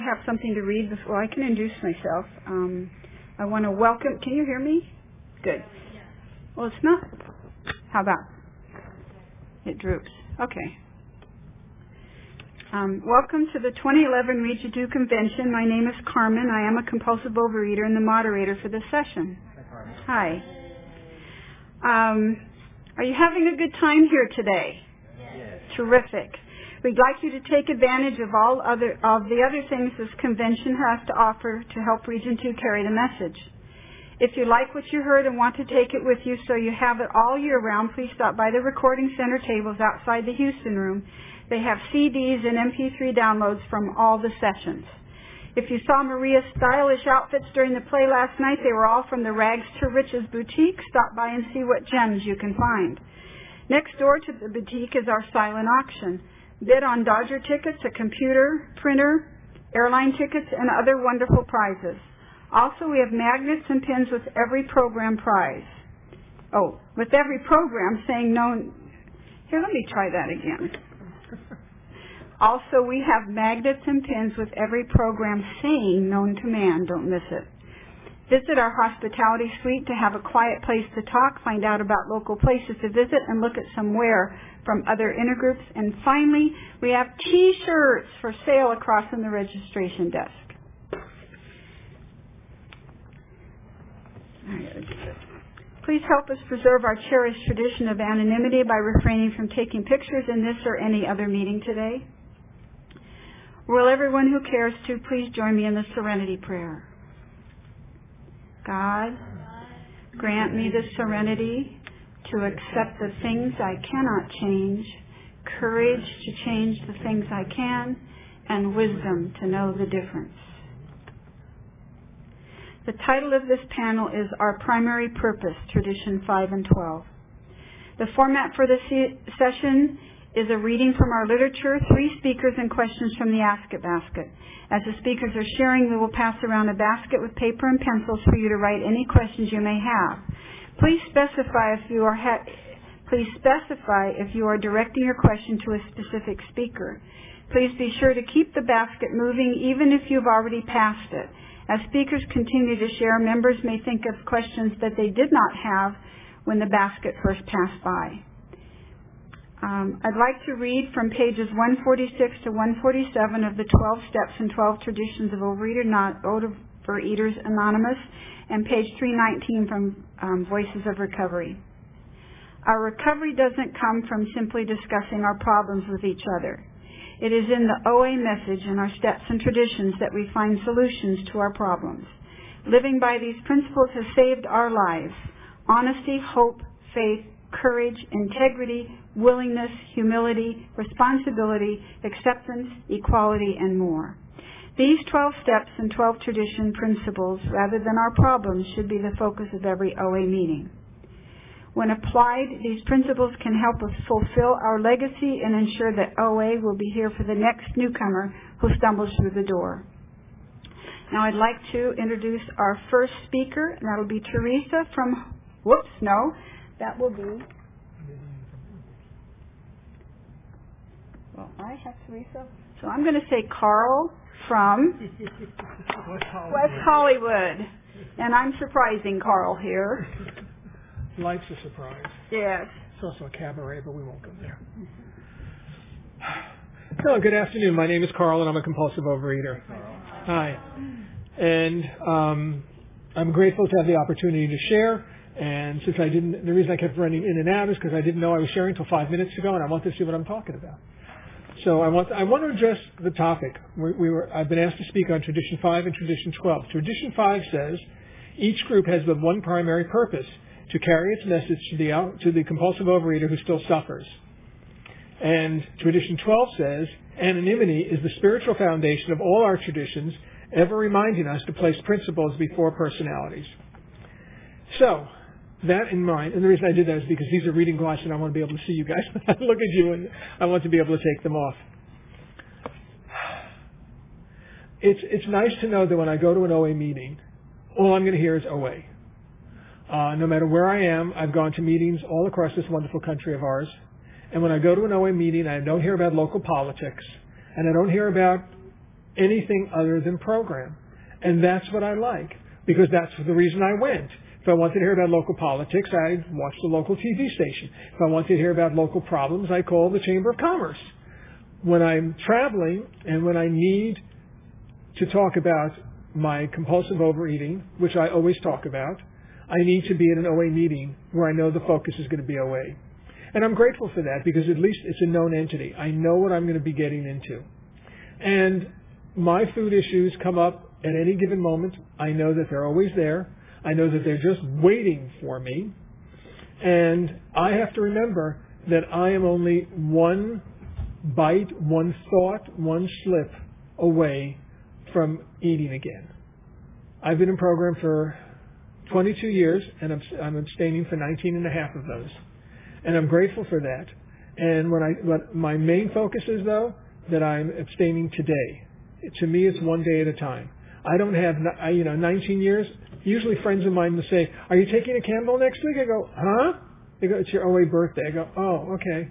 have something to read before I can introduce myself. Um, I want to welcome. Can you hear me? Good. Well, it's not. How about? It droops. Okay. Um, welcome to the 2011 Region 2 Convention. My name is Carmen. I am a compulsive overeater and the moderator for this session. Hi. Hi. Um, are you having a good time here today? Yes. Terrific. We'd like you to take advantage of all other of the other things this convention has to offer to help Region 2 carry the message. If you like what you heard and want to take it with you so you have it all year round, please stop by the recording center tables outside the Houston room. They have CDs and MP3 downloads from all the sessions. If you saw Maria's stylish outfits during the play last night, they were all from the Rags to Riches boutique. Stop by and see what gems you can find. Next door to the boutique is our silent auction. Bid on Dodger tickets, a computer, printer, airline tickets, and other wonderful prizes. Also, we have magnets and pins with every program prize. Oh, with every program saying no. Here, let me try that again. Also, we have magnets and pins with every program saying known to man. Don't miss it. Visit our hospitality suite to have a quiet place to talk, find out about local places to visit, and look at some wear from other intergroups. And finally, we have t-shirts for sale across in the registration desk. Please help us preserve our cherished tradition of anonymity by refraining from taking pictures in this or any other meeting today. Will everyone who cares to please join me in the serenity prayer? God, grant me the serenity to accept the things I cannot change, courage to change the things I can, and wisdom to know the difference. The title of this panel is Our Primary Purpose, Tradition 5 and 12. The format for this session is a reading from our literature, three speakers, and questions from the Ask It basket. As the speakers are sharing, we will pass around a basket with paper and pencils for you to write any questions you may have. Please specify if you are ha- please specify if you are directing your question to a specific speaker. Please be sure to keep the basket moving even if you've already passed it. As speakers continue to share, members may think of questions that they did not have when the basket first passed by. Um, I'd like to read from pages 146 to 147 of the 12 Steps and 12 Traditions of Overeater, not Overeaters Anonymous, and page 319 from um, Voices of Recovery. Our recovery doesn't come from simply discussing our problems with each other. It is in the OA message and our steps and traditions that we find solutions to our problems. Living by these principles has saved our lives. Honesty, hope, faith, courage, integrity, willingness, humility, responsibility, acceptance, equality, and more. These 12 steps and 12 tradition principles, rather than our problems, should be the focus of every OA meeting. When applied, these principles can help us fulfill our legacy and ensure that OA will be here for the next newcomer who stumbles through the door. Now I'd like to introduce our first speaker, and that'll be Teresa from, whoops, no, that will be. Well, I have Teresa. So I'm going to say Carl from West Hollywood. West Hollywood. And I'm surprising Carl here. Life's a surprise. Yes. It's also a cabaret, but we won't go there. Hello, good afternoon. My name is Carl, and I'm a compulsive overeater. Hi. And um, I'm grateful to have the opportunity to share. And since I didn't, the reason I kept running in and out is because I didn't know I was sharing until five minutes ago, and I wanted to see what I'm talking about. So I want I want to address the topic. We, we were I've been asked to speak on Tradition Five and Tradition Twelve. Tradition Five says each group has but one primary purpose: to carry its message to the to the compulsive overeater who still suffers. And Tradition 12 says anonymity is the spiritual foundation of all our traditions, ever reminding us to place principles before personalities. So, that in mind, and the reason I did that is because these are reading glasses and I want to be able to see you guys I look at you and I want to be able to take them off. It's, it's nice to know that when I go to an OA meeting, all I'm going to hear is OA. Uh, no matter where I am, I've gone to meetings all across this wonderful country of ours. And when I go to an OA meeting, I don't hear about local politics, and I don't hear about anything other than program. And that's what I like because that's the reason I went. If I wanted to hear about local politics, I watched the local TV station. If I wanted to hear about local problems, I call the Chamber of Commerce. When I'm traveling and when I need to talk about my compulsive overeating, which I always talk about, I need to be at an OA meeting where I know the focus is going to be OA. And I'm grateful for that because at least it's a known entity. I know what I'm going to be getting into. And my food issues come up at any given moment. I know that they're always there. I know that they're just waiting for me. And I have to remember that I am only one bite, one thought, one slip away from eating again. I've been in program for 22 years and I'm, abstaining for 19 and a half of those. And I'm grateful for that. And when I, what my main focus is though, that I'm abstaining today. To me, it's one day at a time. I don't have, you know, 19 years. Usually friends of mine will say, are you taking a Campbell next week? I go, huh? They go, it's your OA birthday. I go, oh, okay.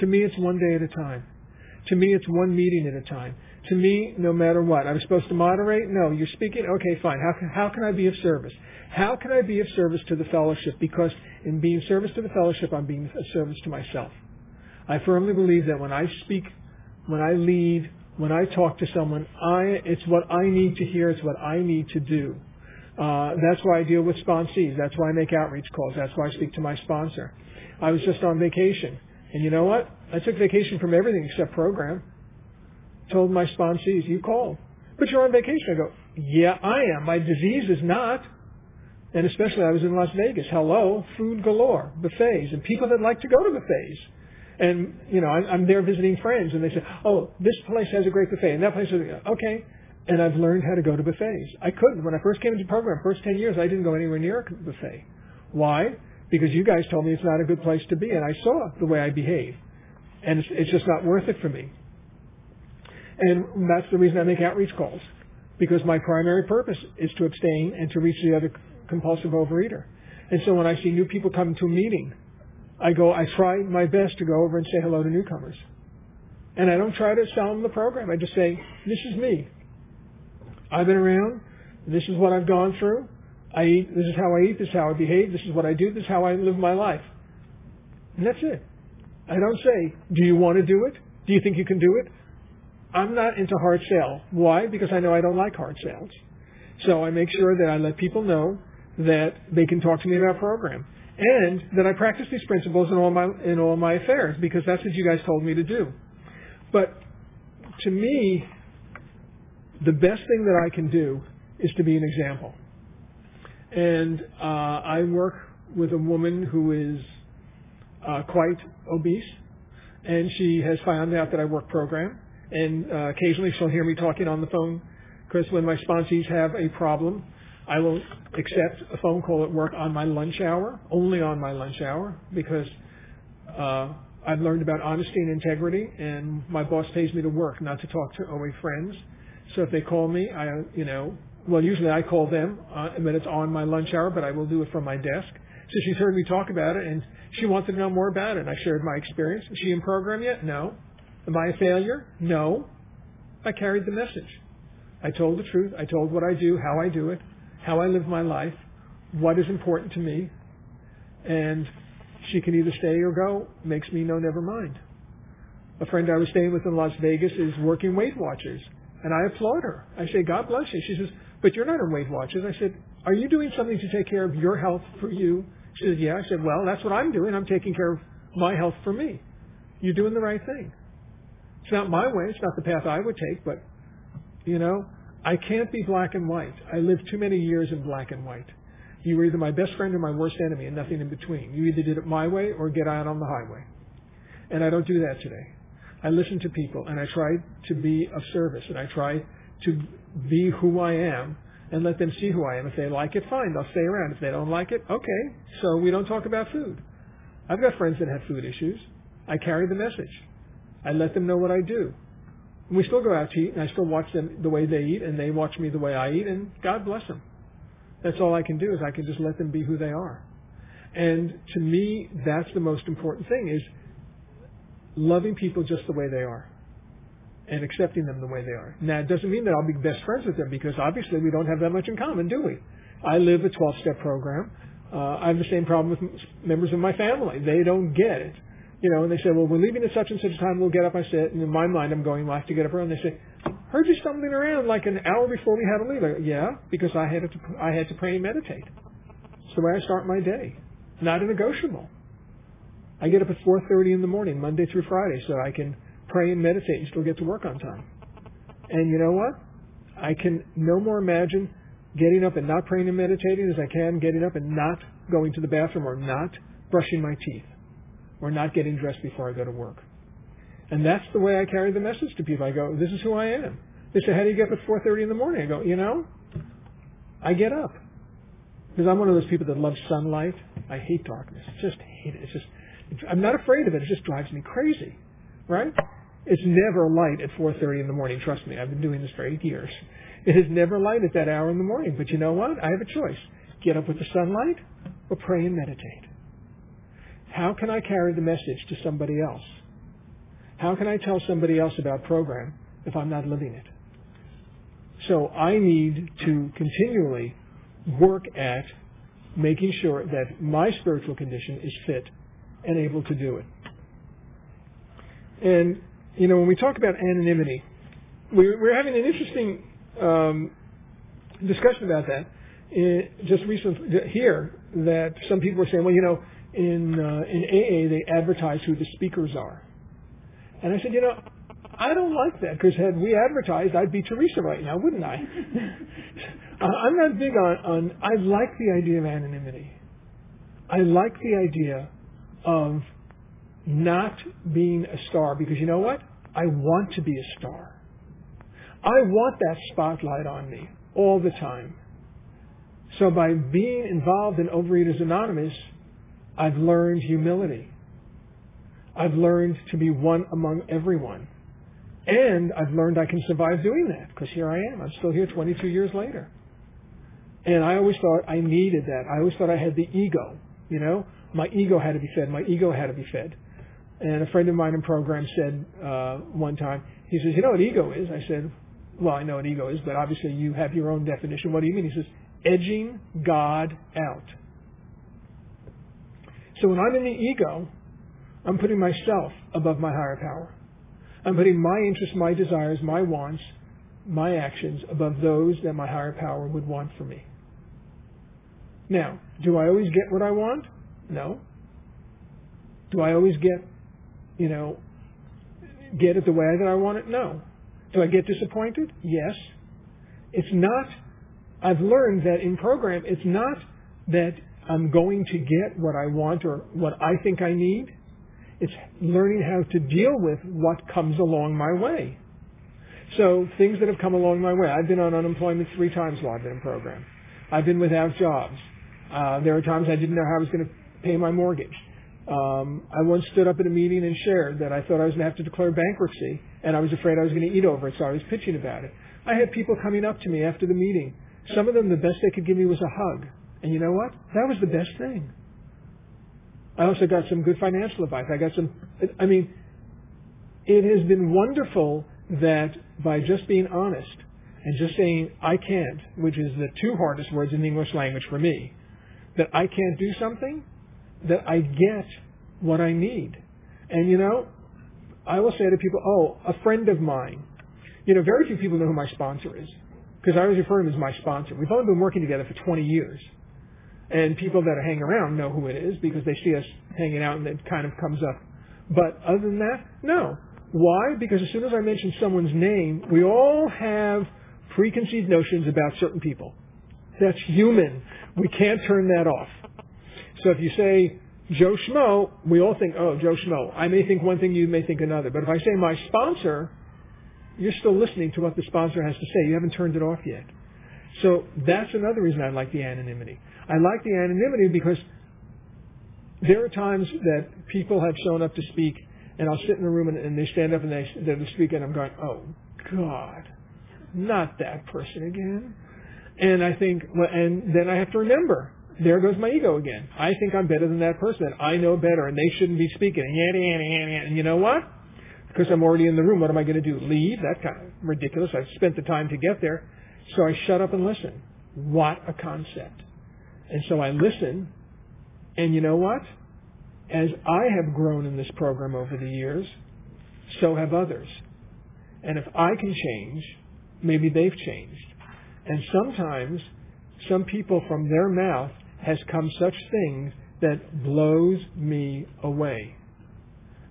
To me, it's one day at a time. To me, it's one meeting at a time. To me, no matter what. I'm supposed to moderate? No. You're speaking? Okay, fine. How can, how can I be of service? How can I be of service to the fellowship? Because in being service to the fellowship, I'm being of service to myself. I firmly believe that when I speak, when I lead, when I talk to someone, I, it's what I need to hear. It's what I need to do. Uh, that's why I deal with sponsees. That's why I make outreach calls. That's why I speak to my sponsor. I was just on vacation. And you know what? I took vacation from everything except program. Told my sponsees, you called. But you're on vacation. I go, yeah, I am. My disease is not. And especially I was in Las Vegas. Hello, food galore, buffets, and people that like to go to buffets. And, you know, I'm there visiting friends and they say, oh, this place has a great buffet and that place has a, okay. And I've learned how to go to buffets. I couldn't. When I first came into the program, first 10 years, I didn't go anywhere near a buffet. Why? Because you guys told me it's not a good place to be and I saw the way I behave. And it's, it's just not worth it for me. And that's the reason I make outreach calls. Because my primary purpose is to abstain and to reach the other compulsive overeater. And so when I see new people come to a meeting, I go, I try my best to go over and say hello to newcomers. And I don't try to sell them the program. I just say, this is me. I've been around. This is what I've gone through. I eat. This is how I eat. This is how I behave. This is what I do. This is how I live my life. And that's it. I don't say, do you want to do it? Do you think you can do it? I'm not into hard sell. Why? Because I know I don't like hard sales. So I make sure that I let people know that they can talk to me about program and that I practice these principles in all my in all my affairs because that's what you guys told me to do. But to me, the best thing that I can do is to be an example. And uh, I work with a woman who is uh, quite obese, and she has found out that I work program. And uh, occasionally she'll hear me talking on the phone because when my sponsees have a problem, I will accept a phone call at work on my lunch hour, only on my lunch hour, because uh, I've learned about honesty and integrity, and my boss pays me to work, not to talk to OA friends. So if they call me, I, you know, well, usually I call them, uh, then it's on my lunch hour, but I will do it from my desk. So she's heard me talk about it, and she wanted to know more about it. And I shared my experience. Is she in program yet? No. Am I a failure? No. I carried the message. I told the truth. I told what I do, how I do it, how I live my life, what is important to me, and she can either stay or go. Makes me no never mind. A friend I was staying with in Las Vegas is working Weight Watchers, and I applaud her. I say, God bless you. She says, but you're not in Weight Watchers. I said, are you doing something to take care of your health for you? She said, yeah. I said, well, that's what I'm doing. I'm taking care of my health for me. You're doing the right thing. It's not my way. It's not the path I would take, but, you know, I can't be black and white. I lived too many years in black and white. You were either my best friend or my worst enemy and nothing in between. You either did it my way or get out on the highway. And I don't do that today. I listen to people and I try to be of service and I try to be who I am and let them see who I am. If they like it, fine, they'll stay around. If they don't like it, okay. So we don't talk about food. I've got friends that have food issues. I carry the message. I let them know what I do. And we still go out to eat, and I still watch them the way they eat, and they watch me the way I eat, and God bless them. That's all I can do is I can just let them be who they are. And to me, that's the most important thing is loving people just the way they are. and accepting them the way they are. Now, it doesn't mean that I'll be best friends with them because obviously we don't have that much in common, do we? I live a 12 step program. Uh, I have the same problem with members of my family. They don't get it. You know, and they say, well, we're leaving at such and such a time. We'll get up. I said, and in my mind, I'm going, well, I have to get up early. And they say, heard you stumbling around like an hour before we had to leave. I go, yeah, because I had to, I had to pray and meditate. It's the way I start my day. Not a negotiable. I get up at 4.30 in the morning, Monday through Friday, so I can pray and meditate and still get to work on time. And you know what? I can no more imagine getting up and not praying and meditating as I can getting up and not going to the bathroom or not brushing my teeth or not getting dressed before I go to work. And that's the way I carry the message to people. I go, this is who I am. They say, how do you get up at 4.30 in the morning? I go, you know, I get up. Because I'm one of those people that loves sunlight. I hate darkness. Just hate it. It's just, I'm not afraid of it. It just drives me crazy. Right? It's never light at 4.30 in the morning. Trust me, I've been doing this for eight years. It is never light at that hour in the morning. But you know what? I have a choice. Get up with the sunlight or pray and meditate. How can I carry the message to somebody else? How can I tell somebody else about program if I'm not living it? So I need to continually work at making sure that my spiritual condition is fit and able to do it. And, you know, when we talk about anonymity, we, we're having an interesting um, discussion about that in, just recently here that some people were saying, well, you know, in uh, in AA they advertise who the speakers are, and I said, you know, I don't like that because had we advertised, I'd be Teresa right now, wouldn't I? I'm not big on on. I like the idea of anonymity. I like the idea of not being a star because you know what? I want to be a star. I want that spotlight on me all the time. So by being involved in Overeaters Anonymous, I've learned humility. I've learned to be one among everyone. And I've learned I can survive doing that because here I am. I'm still here 22 years later. And I always thought I needed that. I always thought I had the ego, you know? My ego had to be fed. My ego had to be fed. And a friend of mine in program said uh, one time, he says, you know what ego is? I said, well, I know what ego is, but obviously you have your own definition. What do you mean? He says, edging God out. So when I'm in the ego, I'm putting myself above my higher power. I'm putting my interests, my desires, my wants, my actions above those that my higher power would want for me. Now, do I always get what I want? No. Do I always get, you know, get it the way that I want it? No. Do I get disappointed? Yes. It's not, I've learned that in program, it's not that I'm going to get what I want or what I think I need. It's learning how to deal with what comes along my way. So things that have come along my way. I've been on unemployment three times while I've been in program. I've been without jobs. Uh, there are times I didn't know how I was going to pay my mortgage. Um, I once stood up at a meeting and shared that I thought I was going to have to declare bankruptcy, and I was afraid I was going to eat over it, so I was pitching about it. I had people coming up to me after the meeting. Some of them, the best they could give me was a hug. And you know what? That was the best thing. I also got some good financial advice. I got some, I mean, it has been wonderful that by just being honest and just saying, I can't, which is the two hardest words in the English language for me, that I can't do something, that I get what I need. And you know, I will say to people, oh, a friend of mine. You know, very few people know who my sponsor is because I always refer to him as my sponsor. We've only been working together for 20 years. And people that hanging around know who it is because they see us hanging out and it kind of comes up. But other than that, no. Why? Because as soon as I mention someone's name, we all have preconceived notions about certain people. That's human. We can't turn that off. So if you say Joe Schmo, we all think, oh, Joe Schmo. I may think one thing, you may think another. But if I say my sponsor, you're still listening to what the sponsor has to say. You haven't turned it off yet. So that's another reason I like the anonymity. I like the anonymity because there are times that people have shown up to speak, and I'll sit in a room and, and they stand up and they, they're speaking, and I'm going, oh, God, not that person again. And I think, and then I have to remember, there goes my ego again. I think I'm better than that person. I know better, and they shouldn't be speaking. And you know what? because I'm already in the room. What am I going to do? Leave? That's kind of ridiculous. I've spent the time to get there. So I shut up and listen. What a concept. And so I listen. And you know what? As I have grown in this program over the years, so have others. And if I can change, maybe they've changed. And sometimes some people from their mouth has come such things that blows me away.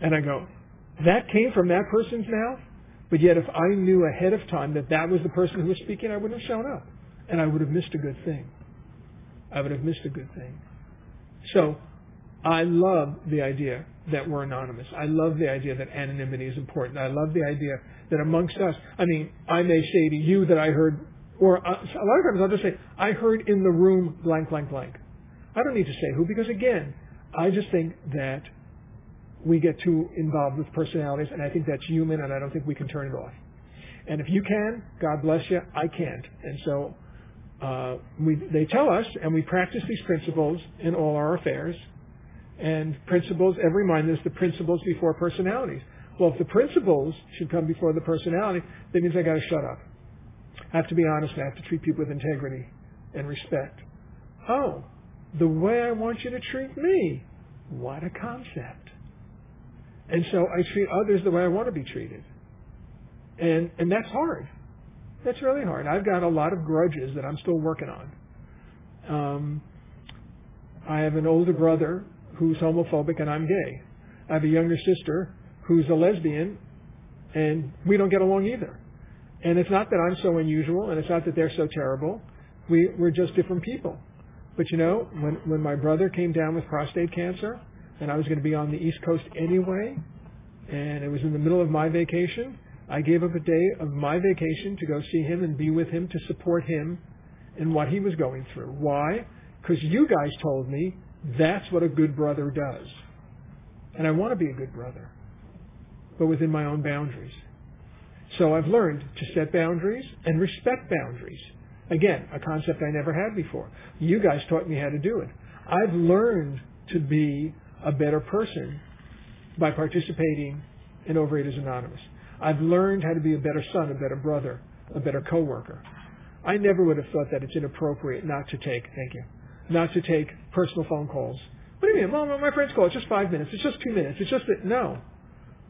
And I go, that came from that person's mouth? But yet if I knew ahead of time that that was the person who was speaking, I wouldn't have shown up. And I would have missed a good thing. I would have missed a good thing. So I love the idea that we're anonymous. I love the idea that anonymity is important. I love the idea that amongst us, I mean, I may say to you that I heard, or uh, a lot of times I'll just say, I heard in the room blank, blank, blank. I don't need to say who because again, I just think that we get too involved with personalities and I think that's human and I don't think we can turn it off. And if you can, God bless you, I can't. And so uh, we, they tell us, and we practice these principles in all our affairs. And principles, every mind is the principles before personalities. Well, if the principles should come before the personality, that means I got to shut up. I have to be honest. I have to treat people with integrity and respect. Oh, the way I want you to treat me. What a concept. And so I treat others the way I want to be treated. And, and that's hard. That's really hard. I've got a lot of grudges that I'm still working on. Um, I have an older brother who's homophobic and I'm gay. I have a younger sister who's a lesbian and we don't get along either. And it's not that I'm so unusual and it's not that they're so terrible. We, we're just different people. But you know, when, when my brother came down with prostate cancer and I was going to be on the East Coast anyway, and it was in the middle of my vacation, I gave up a day of my vacation to go see him and be with him to support him in what he was going through. Why? Because you guys told me that's what a good brother does. And I want to be a good brother, but within my own boundaries. So I've learned to set boundaries and respect boundaries. Again, a concept I never had before. You guys taught me how to do it. I've learned to be a better person by participating in Overeaters Anonymous. I've learned how to be a better son, a better brother, a better coworker. I never would have thought that it's inappropriate not to take, thank you, not to take personal phone calls. What do you mean? Well, my friends call. It's just five minutes. It's just two minutes. It's just that, no.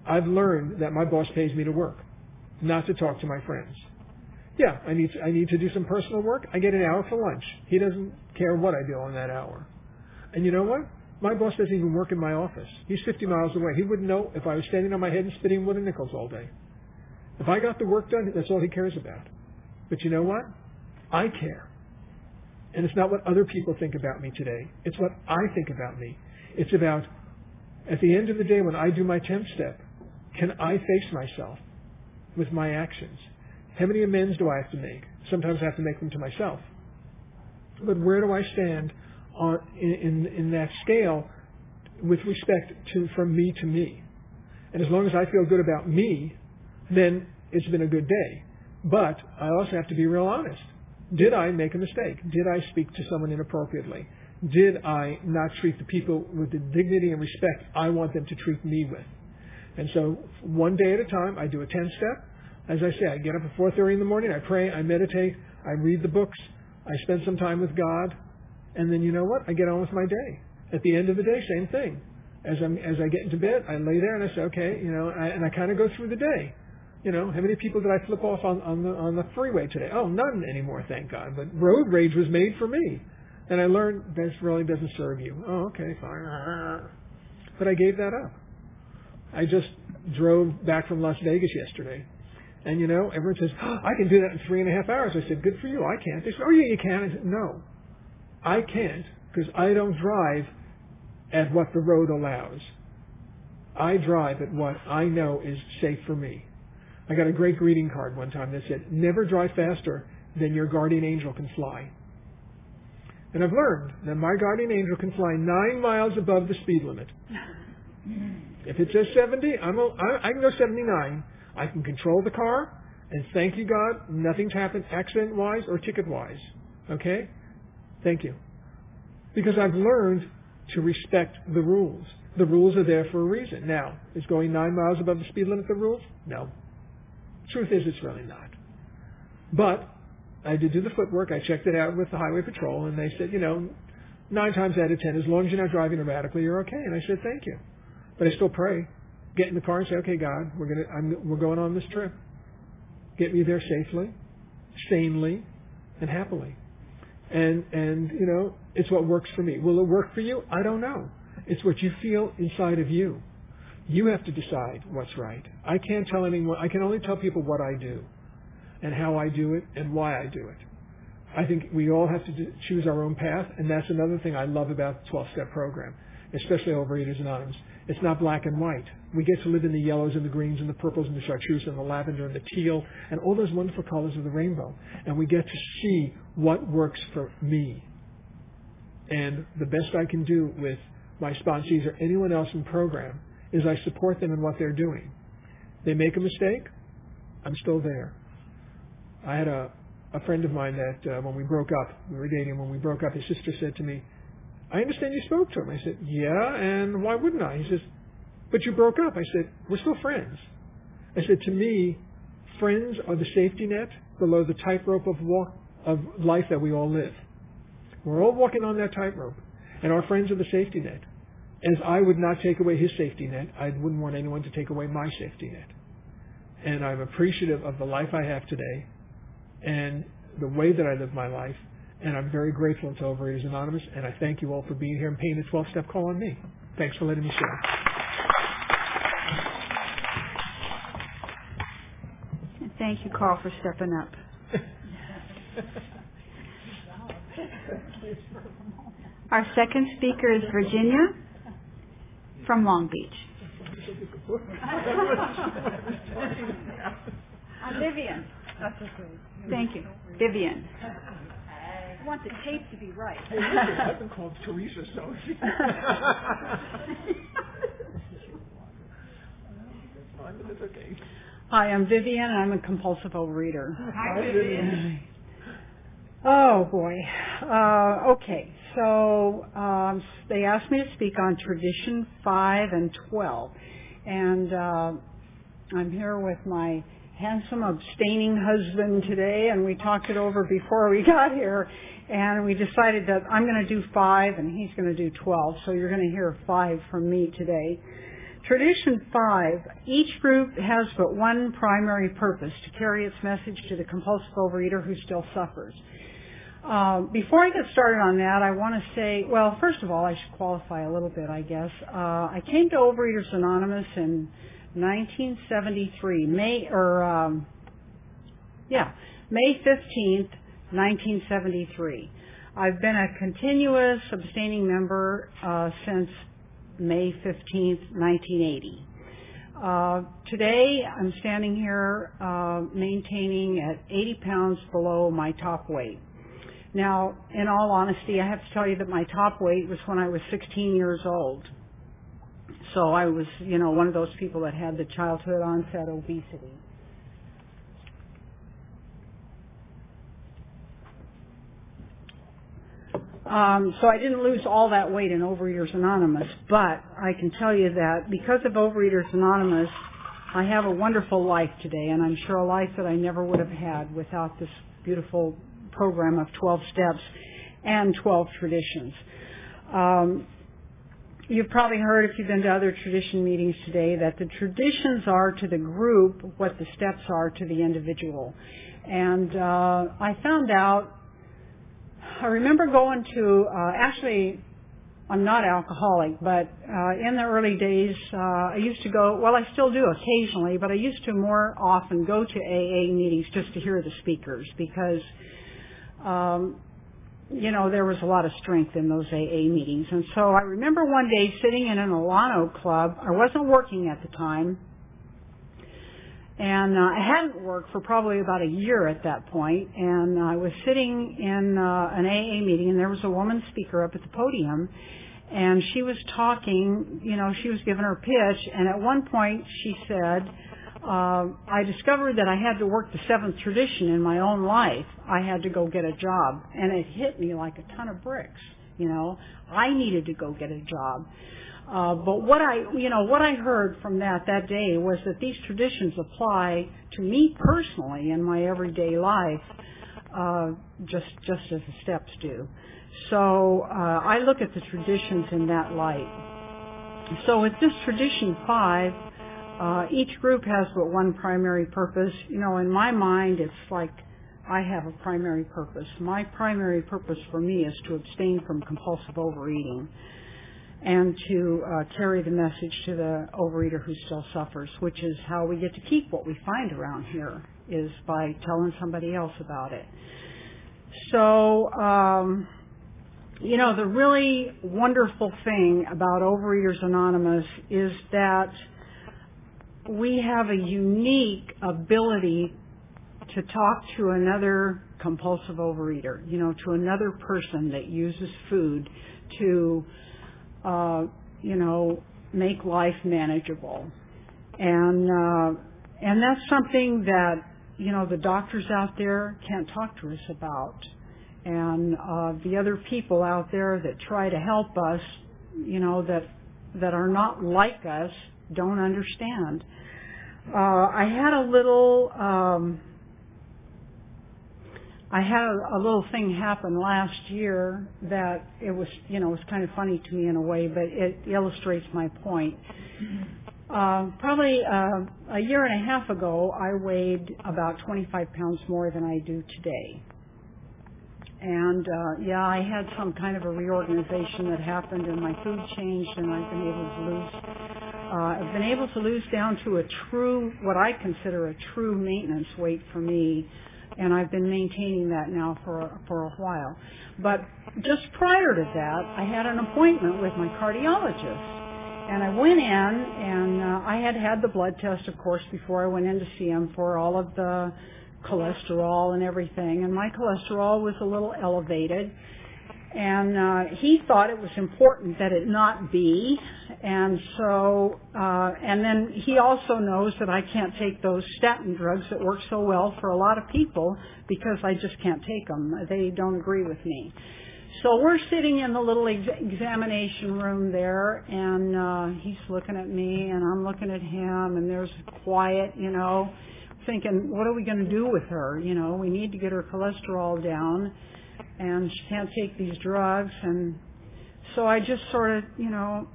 I've learned that my boss pays me to work, not to talk to my friends. Yeah, I need to, I need to do some personal work. I get an hour for lunch. He doesn't care what I do on that hour. And you know what? My boss doesn't even work in my office. He's 50 miles away. He wouldn't know if I was standing on my head and spitting wooden nickels all day. If I got the work done, that's all he cares about. But you know what? I care. And it's not what other people think about me today. It's what I think about me. It's about, at the end of the day, when I do my 10th step, can I face myself with my actions? How many amends do I have to make? Sometimes I have to make them to myself. But where do I stand on, in, in, in that scale with respect to from me to me? And as long as I feel good about me, then it's been a good day. But I also have to be real honest. Did I make a mistake? Did I speak to someone inappropriately? Did I not treat the people with the dignity and respect I want them to treat me with? And so one day at a time, I do a 10 step. As I say, I get up at 4.30 in the morning, I pray, I meditate, I read the books, I spend some time with God, and then you know what? I get on with my day. At the end of the day, same thing. As I'm as I get into bed, I lay there and I say, okay, you know, I, and I kind of go through the day. You know, how many people did I flip off on on the on the freeway today? Oh, none anymore, thank God. But road rage was made for me, and I learned this really doesn't serve you. Oh, okay, fine. But I gave that up. I just drove back from Las Vegas yesterday. And you know, everyone says, oh, I can do that in three and a half hours. I said, good for you. I can't. They said, oh yeah, you can. I said, no. I can't because I don't drive at what the road allows. I drive at what I know is safe for me. I got a great greeting card one time that said, never drive faster than your guardian angel can fly. And I've learned that my guardian angel can fly nine miles above the speed limit. If it says 70, I'm a, I, I can go 79. I can control the car, and thank you God, nothing's happened accident-wise or ticket-wise. Okay? Thank you. Because I've learned to respect the rules. The rules are there for a reason. Now, is going nine miles above the speed limit the rules? No. Truth is, it's really not. But I did do the footwork. I checked it out with the highway patrol, and they said, you know, nine times out of ten, as long as you're not driving erratically, you're okay. And I said, thank you. But I still pray. Get in the car and say, okay, God, we're gonna, I'm, we're going on this trip. Get me there safely, sanely, and happily. And and you know, it's what works for me. Will it work for you? I don't know. It's what you feel inside of you. You have to decide what's right. I can't tell anyone. I can only tell people what I do, and how I do it, and why I do it. I think we all have to do, choose our own path, and that's another thing I love about the 12-step program, especially Overeaters Anonymous. It's not black and white. We get to live in the yellows and the greens and the purples and the chartreuse and the lavender and the teal and all those wonderful colors of the rainbow. And we get to see what works for me. And the best I can do with my sponsees or anyone else in program is I support them in what they're doing. They make a mistake, I'm still there. I had a, a friend of mine that uh, when we broke up, we were dating, when we broke up, his sister said to me, I understand you spoke to him. I said, yeah, and why wouldn't I? He says, but you broke up. I said, we're still friends. I said, to me, friends are the safety net below the tightrope of walk of life that we all live. We're all walking on that tightrope, and our friends are the safety net. As I would not take away his safety net, I wouldn't want anyone to take away my safety net. And I'm appreciative of the life I have today and the way that I live my life. And I'm very grateful to Overeaters Anonymous, and I thank you all for being here and paying the 12-step call on me. Thanks for letting me share. Thank you, Carl, for stepping up. Our second speaker is Virginia from Long Beach. I'm Vivian. Thank you. Vivian. I want the tape to be right. I've been called Teresa, so. okay. Hi, I'm Vivian. I'm a compulsive overeater. Hi, Vivian. Oh boy. Uh, okay, so um, they asked me to speak on tradition five and twelve, and uh, I'm here with my handsome abstaining husband today, and we talked it over before we got here, and we decided that I'm going to do five and he's going to do twelve. So you're going to hear five from me today. Tradition 5, each group has but one primary purpose, to carry its message to the compulsive overeater who still suffers. Uh, before I get started on that, I want to say, well, first of all, I should qualify a little bit, I guess. Uh, I came to Overeaters Anonymous in 1973, May, or, um, yeah, May 15th, 1973. I've been a continuous abstaining member uh, since May 15th, 1980. Uh, today, I'm standing here uh, maintaining at 80 pounds below my top weight. Now, in all honesty, I have to tell you that my top weight was when I was 16 years old. So I was, you know, one of those people that had the childhood onset obesity. Um, so I didn't lose all that weight in Overeaters Anonymous, but I can tell you that because of Overeaters Anonymous, I have a wonderful life today, and I'm sure a life that I never would have had without this beautiful program of 12 steps and 12 traditions. Um, you've probably heard, if you've been to other tradition meetings today, that the traditions are to the group what the steps are to the individual. And uh, I found out I remember going to uh, actually I'm not alcoholic, but uh, in the early days, uh, I used to go. Well, I still do occasionally, but I used to more often go to AA meetings just to hear the speakers because, um, you know, there was a lot of strength in those AA meetings. And so I remember one day sitting in an Alano club. I wasn't working at the time, and uh, I hadn't worked for probably about a year at that point, and I was sitting in uh, an AA meeting, and there was a woman speaker up at the podium, and she was talking, you know, she was giving her pitch, and at one point she said, uh, I discovered that I had to work the seventh tradition in my own life. I had to go get a job, and it hit me like a ton of bricks. You know, I needed to go get a job. Uh, but what I, you know, what I heard from that that day was that these traditions apply to me personally in my everyday life, uh, just just as the steps do. So uh, I look at the traditions in that light. So with this tradition five, uh, each group has but one primary purpose. You know, in my mind, it's like I have a primary purpose. My primary purpose for me is to abstain from compulsive overeating and to uh, carry the message to the overeater who still suffers, which is how we get to keep what we find around here, is by telling somebody else about it. So, um, you know, the really wonderful thing about Overeaters Anonymous is that we have a unique ability to talk to another compulsive overeater, you know, to another person that uses food to uh, you know, make life manageable. And, uh, and that's something that, you know, the doctors out there can't talk to us about. And, uh, the other people out there that try to help us, you know, that, that are not like us don't understand. Uh, I had a little, um, I had a, little thing happen last year that it was, you know, was kind of funny to me in a way, but it illustrates my point. Uh, probably uh, a year and a half ago, I weighed about 25 pounds more than I do today. And uh, yeah, I had some kind of a reorganization that happened, and my food changed, and I've been able to lose. Uh, I've been able to lose down to a true, what I consider a true maintenance weight for me and I've been maintaining that now for for a while. But just prior to that, I had an appointment with my cardiologist, and I went in, and uh, I had had the blood test, of course, before I went in to see him for all of the cholesterol and everything, and my cholesterol was a little elevated. And uh, he thought it was important that it not be, and so, uh, and then he also knows that I can't take those statin drugs that work so well for a lot of people because I just can't take them. They don't agree with me. So we're sitting in the little ex- examination room there, and uh, he's looking at me, and I'm looking at him, and there's quiet, you know, thinking, what are we going to do with her? You know, we need to get her cholesterol down, and she can't take these drugs, and so I just sort of, you know,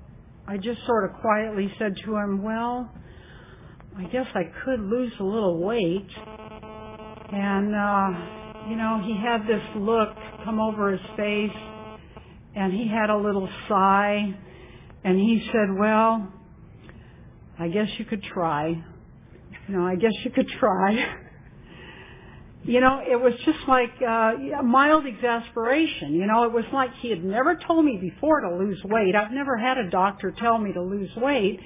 I just sort of quietly said to him, well, I guess I could lose a little weight. And, uh, you know, he had this look come over his face and he had a little sigh and he said, well, I guess you could try. You know, I guess you could try. you know, it was just like uh, mild exasperation. You know, it was like he had never told me before to lose weight. I've never had a doctor tell me to lose weight.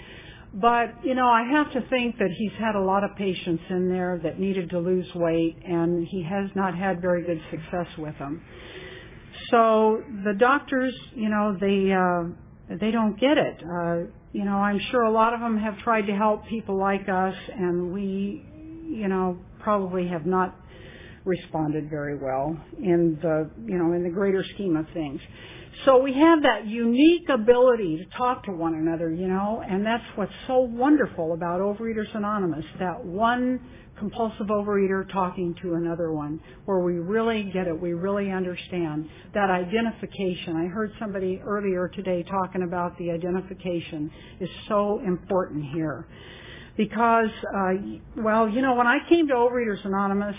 But, you know, I have to think that he's had a lot of patients in there that needed to lose weight and he has not had very good success with them. So the doctors, you know, they, uh, they don't get it. Uh, you know, I'm sure a lot of them have tried to help people like us and we, you know, probably have not responded very well in the, you know, in the greater scheme of things. So we have that unique ability to talk to one another, you know, and that's what's so wonderful about Overeaters Anonymous, that one compulsive overeater talking to another one, where we really get it, we really understand that identification. I heard somebody earlier today talking about the identification is so important here. Because, uh, well, you know, when I came to Overeaters Anonymous,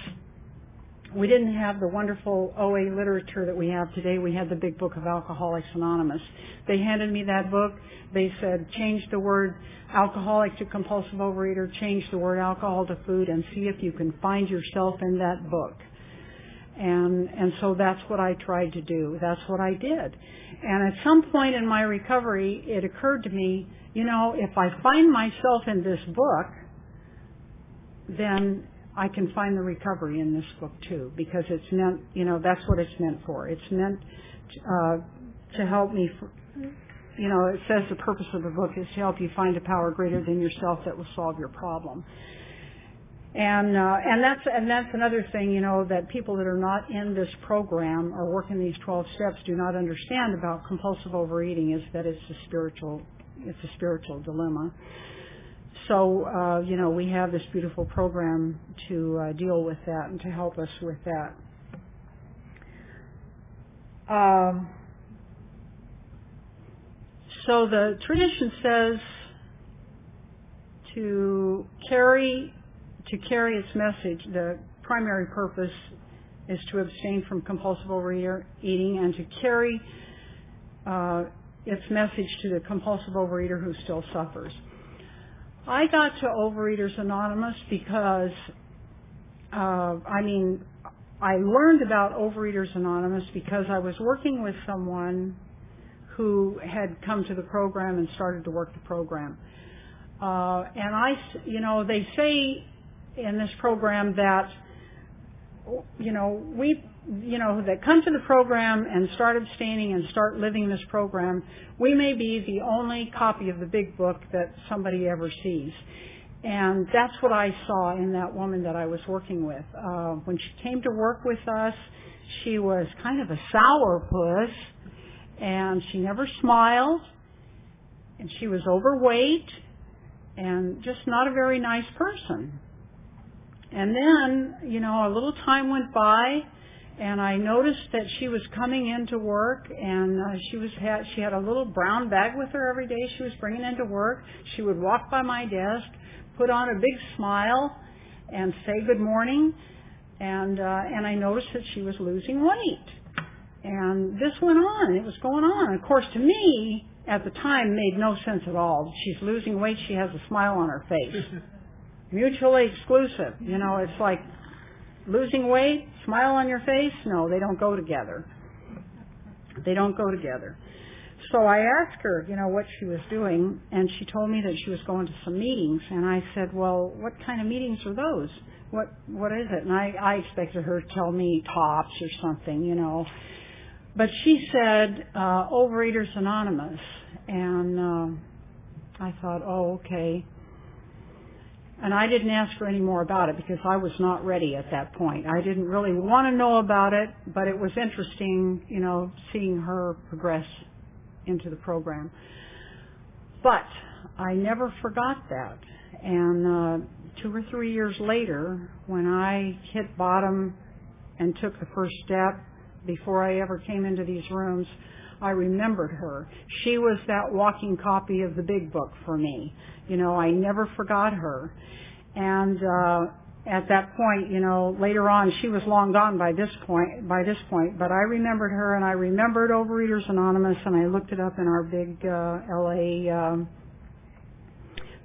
we didn't have the wonderful OA literature that we have today. We had the big book of Alcoholics Anonymous. They handed me that book. They said, change the word alcoholic to compulsive overeater, change the word alcohol to food, and see if you can find yourself in that book. And, and so that's what I tried to do. That's what I did. And at some point in my recovery, it occurred to me, you know, if I find myself in this book, then I can find the recovery in this book too, because it's meant, you know, that's what it's meant for. It's meant uh, to help me. For, you know, it says the purpose of the book is to help you find a power greater than yourself that will solve your problem. And uh, and that's and that's another thing, you know, that people that are not in this program or working these 12 steps do not understand about compulsive overeating is that it's a spiritual it's a spiritual dilemma. So uh, you know, we have this beautiful program to uh, deal with that and to help us with that. Um, so the tradition says to carry to carry its message. The primary purpose is to abstain from compulsive overeating and to carry uh, its message to the compulsive overeater who still suffers. I got to Overeaters Anonymous because, uh, I mean, I learned about Overeaters Anonymous because I was working with someone who had come to the program and started to work the program. Uh, and I, you know, they say in this program that, you know, we, you know, that come to the program and start abstaining and start living this program, we may be the only copy of the big book that somebody ever sees. And that's what I saw in that woman that I was working with. Uh, when she came to work with us, she was kind of a sourpuss, and she never smiled, and she was overweight, and just not a very nice person. And then, you know, a little time went by, and I noticed that she was coming into work, and uh, she was had she had a little brown bag with her every day. She was bringing into work. She would walk by my desk, put on a big smile, and say good morning, and uh, and I noticed that she was losing weight. And this went on. It was going on. Of course, to me, at the time, made no sense at all. She's losing weight. She has a smile on her face. Mutually exclusive. You know, it's like losing weight, smile on your face. No, they don't go together. They don't go together. So I asked her, you know, what she was doing, and she told me that she was going to some meetings. And I said, well, what kind of meetings are those? What what is it? And I, I expected her to tell me TOPS or something, you know. But she said uh, Overeaters Anonymous, and uh, I thought, oh, okay. And I didn't ask her any more about it because I was not ready at that point. I didn't really want to know about it, but it was interesting, you know, seeing her progress into the program. But I never forgot that. And uh, two or three years later, when I hit bottom and took the first step, before I ever came into these rooms, I remembered her. She was that walking copy of the big book for me. You know, I never forgot her. And uh at that point, you know, later on she was long gone by this point by this point, but I remembered her and I remembered Overeaters Anonymous and I looked it up in our big uh LA um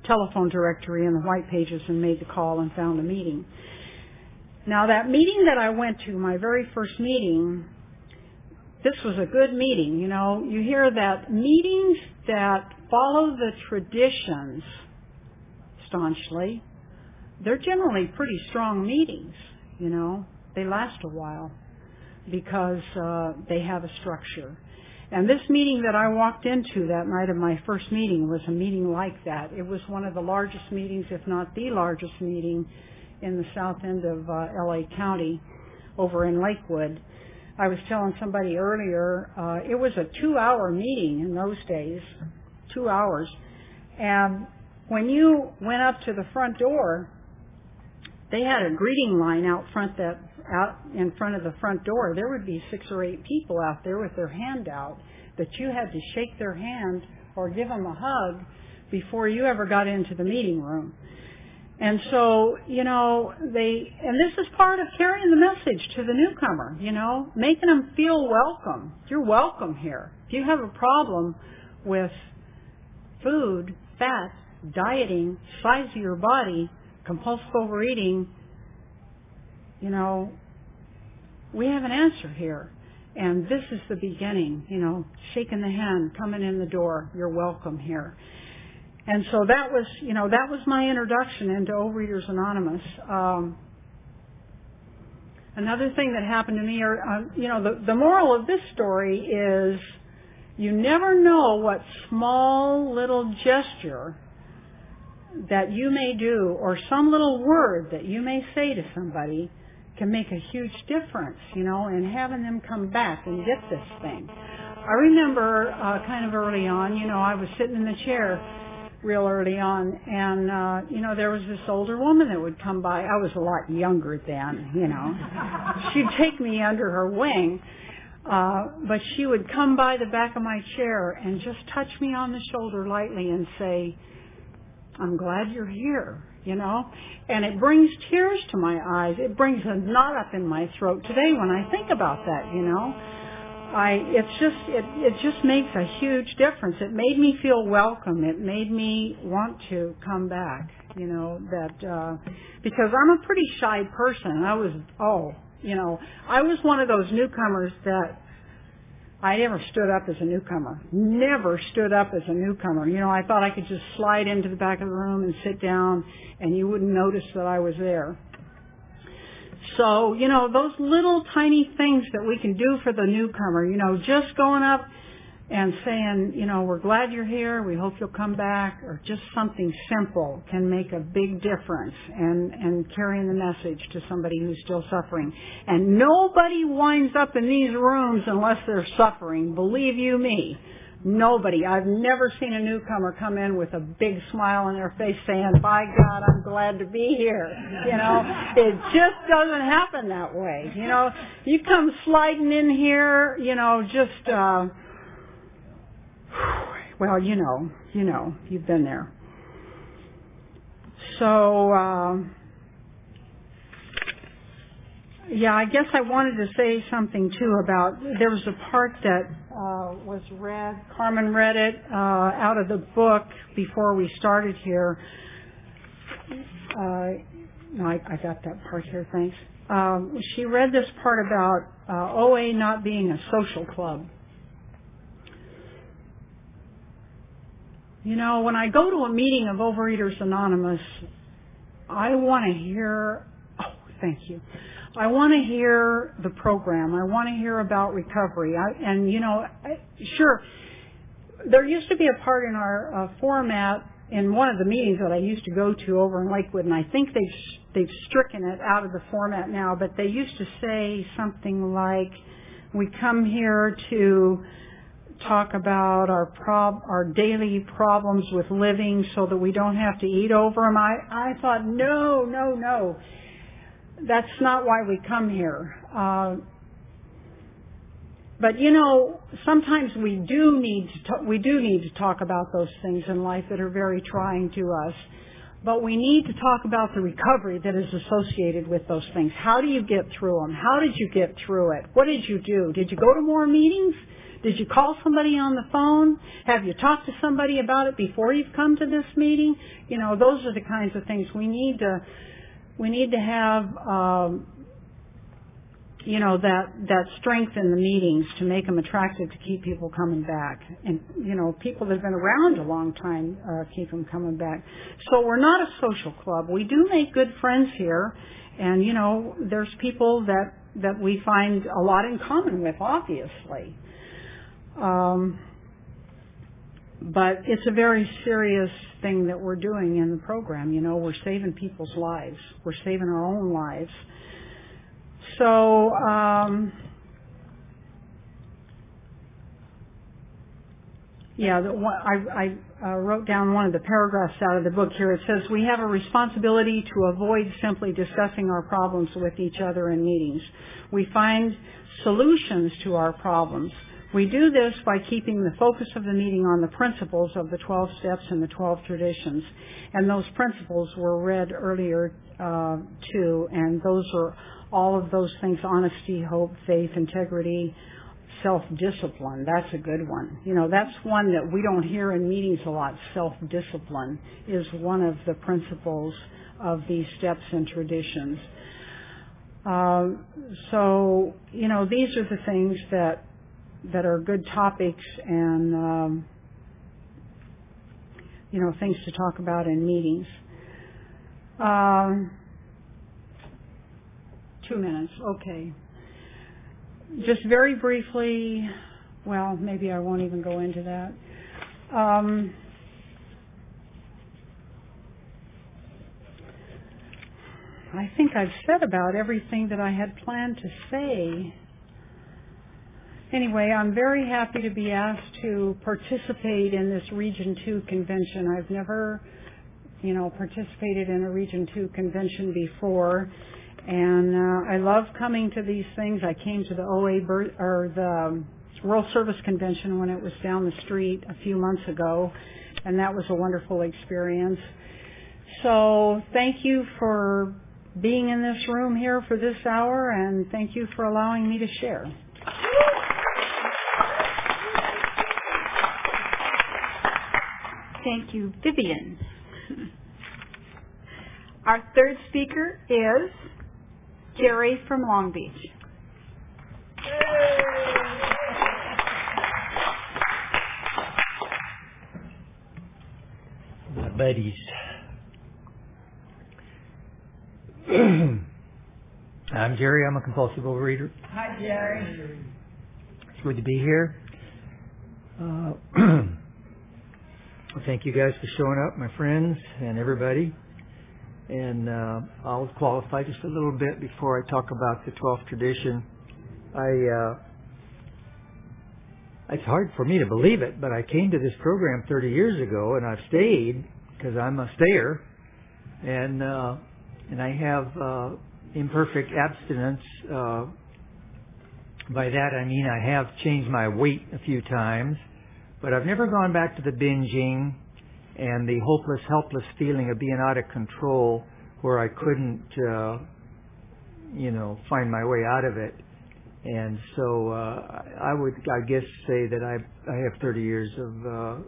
telephone directory in the white pages and made the call and found a meeting. Now that meeting that I went to, my very first meeting, this was a good meeting. You know, you hear that meetings that follow the traditions staunchly, they're generally pretty strong meetings. You know, they last a while because uh, they have a structure. And this meeting that I walked into that night of my first meeting was a meeting like that. It was one of the largest meetings, if not the largest meeting in the south end of uh, LA County over in Lakewood. I was telling somebody earlier, uh, it was a two hour meeting in those days, two hours. And when you went up to the front door, they had a greeting line out front that out in front of the front door. There would be six or eight people out there with their hand out that you had to shake their hand or give them a hug before you ever got into the meeting room. And so, you know, they, and this is part of carrying the message to the newcomer, you know, making them feel welcome. You're welcome here. If you have a problem with food, fat, dieting, size of your body, compulsive overeating, you know, we have an answer here. And this is the beginning, you know, shaking the hand, coming in the door, you're welcome here. And so that was, you know, that was my introduction into Overeaters Anonymous. Um, another thing that happened to me, or uh, you know, the, the moral of this story is, you never know what small little gesture that you may do or some little word that you may say to somebody can make a huge difference, you know, in having them come back and get this thing. I remember uh, kind of early on, you know, I was sitting in the chair real early on. And uh you know there was this older woman that would come by. I was a lot younger then you know. She'd take me under her wing uh but she would come by the back of my chair and just touch me on the shoulder lightly and say I'm glad you're here you know. And it brings tears to my eyes. It brings a knot up in my throat today when I think about that you know I it's just it it just makes a huge difference. It made me feel welcome. It made me want to come back, you know, that uh because I'm a pretty shy person. I was oh, you know, I was one of those newcomers that I never stood up as a newcomer. Never stood up as a newcomer. You know, I thought I could just slide into the back of the room and sit down and you wouldn't notice that I was there. So, you know, those little tiny things that we can do for the newcomer, you know, just going up and saying, you know, we're glad you're here, we hope you'll come back, or just something simple can make a big difference and, and carrying the message to somebody who's still suffering. And nobody winds up in these rooms unless they're suffering, believe you me. Nobody. I've never seen a newcomer come in with a big smile on their face saying, by God, I'm glad to be here. You know, it just doesn't happen that way. You know, you come sliding in here, you know, just, uh, well, you know, you know, you've been there. So, um, yeah, I guess I wanted to say something too about there was a part that uh, was read. Carmen read it uh, out of the book before we started here. Uh, no, I, I got that part here. Thanks. Um, she read this part about uh, OA not being a social club. You know, when I go to a meeting of Overeaters Anonymous, I want to hear. Oh, thank you. I want to hear the program. I want to hear about recovery. I, and you know, I, sure, there used to be a part in our uh, format in one of the meetings that I used to go to over in Lakewood, and I think they've they've stricken it out of the format now. But they used to say something like, "We come here to." talk about our prob our daily problems with living so that we don't have to eat over them. I I thought no, no, no that's not why we come here. Uh, but you know, sometimes we do need to talk, we do need to talk about those things in life that are very trying to us. But we need to talk about the recovery that is associated with those things. How do you get through them? How did you get through it? What did you do? Did you go to more meetings? Did you call somebody on the phone? Have you talked to somebody about it before you've come to this meeting? You know, those are the kinds of things we need to we need to have um, you know that that strength in the meetings to make them attractive to keep people coming back. And you know people that have been around a long time uh, keep them coming back. So we're not a social club. We do make good friends here. And you know there's people that that we find a lot in common with obviously. Um, but it's a very serious thing that we're doing in the program. You know, we're saving people's lives. We're saving our own lives. So, um, yeah, the, I, I uh, wrote down one of the paragraphs out of the book here. It says, we have a responsibility to avoid simply discussing our problems with each other in meetings. We find solutions to our problems. We do this by keeping the focus of the meeting on the principles of the 12 steps and the 12 traditions. And those principles were read earlier uh, too, and those are all of those things, honesty, hope, faith, integrity, self-discipline. That's a good one. You know, that's one that we don't hear in meetings a lot. Self-discipline is one of the principles of these steps and traditions. Um, so, you know, these are the things that that are good topics and um, you know things to talk about in meetings. Um, two minutes, okay. Just very briefly, well, maybe I won't even go into that. Um, I think I've said about everything that I had planned to say. Anyway, I'm very happy to be asked to participate in this Region 2 convention. I've never, you know, participated in a Region 2 convention before. And uh, I love coming to these things. I came to the OA Ber- or the World Service Convention when it was down the street a few months ago, and that was a wonderful experience. So thank you for being in this room here for this hour, and thank you for allowing me to share. Thank you, Vivian. Our third speaker is Jerry from Long Beach. My buddies. I'm Jerry. I'm a compulsive overeater. Hi, Jerry. It's good to be here. Uh, thank you guys for showing up, my friends and everybody. And uh, I'll qualify just a little bit before I talk about the 12th tradition. I uh, it's hard for me to believe it, but I came to this program 30 years ago, and I've stayed because I'm a stayer, and uh, and I have uh, imperfect abstinence. Uh, by that I mean I have changed my weight a few times, but I've never gone back to the binging and the hopeless, helpless feeling of being out of control where I couldn't, uh, you know, find my way out of it. And so uh, I would, I guess, say that I I have 30 years of uh,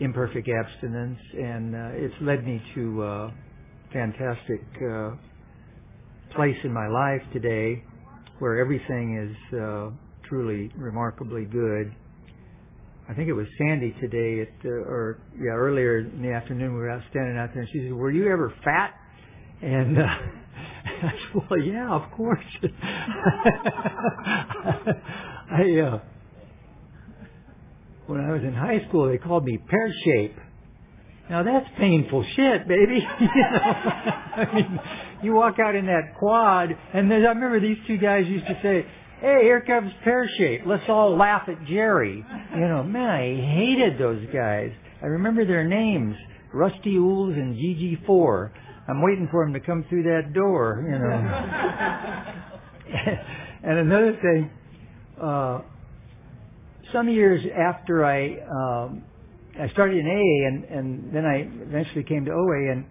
imperfect abstinence, and uh, it's led me to a fantastic uh, place in my life today, where everything is uh, truly remarkably good. I think it was Sandy today, at, uh, or yeah, earlier in the afternoon, we were out standing out there, and she said, "Were you ever fat?" And uh, I said, "Well, yeah, of course." I uh, when I was in high school, they called me pear shape. Now that's painful shit, baby. you know, I mean, you walk out in that quad, and I remember these two guys used to say, "Hey, here comes pear shape. Let's all laugh at Jerry." You know, man, I hated those guys. I remember their names: Rusty Ools and GG Four. I'm waiting for them to come through that door. You know. and another thing, uh, some years after I um, I started in AA and and then I eventually came to OA and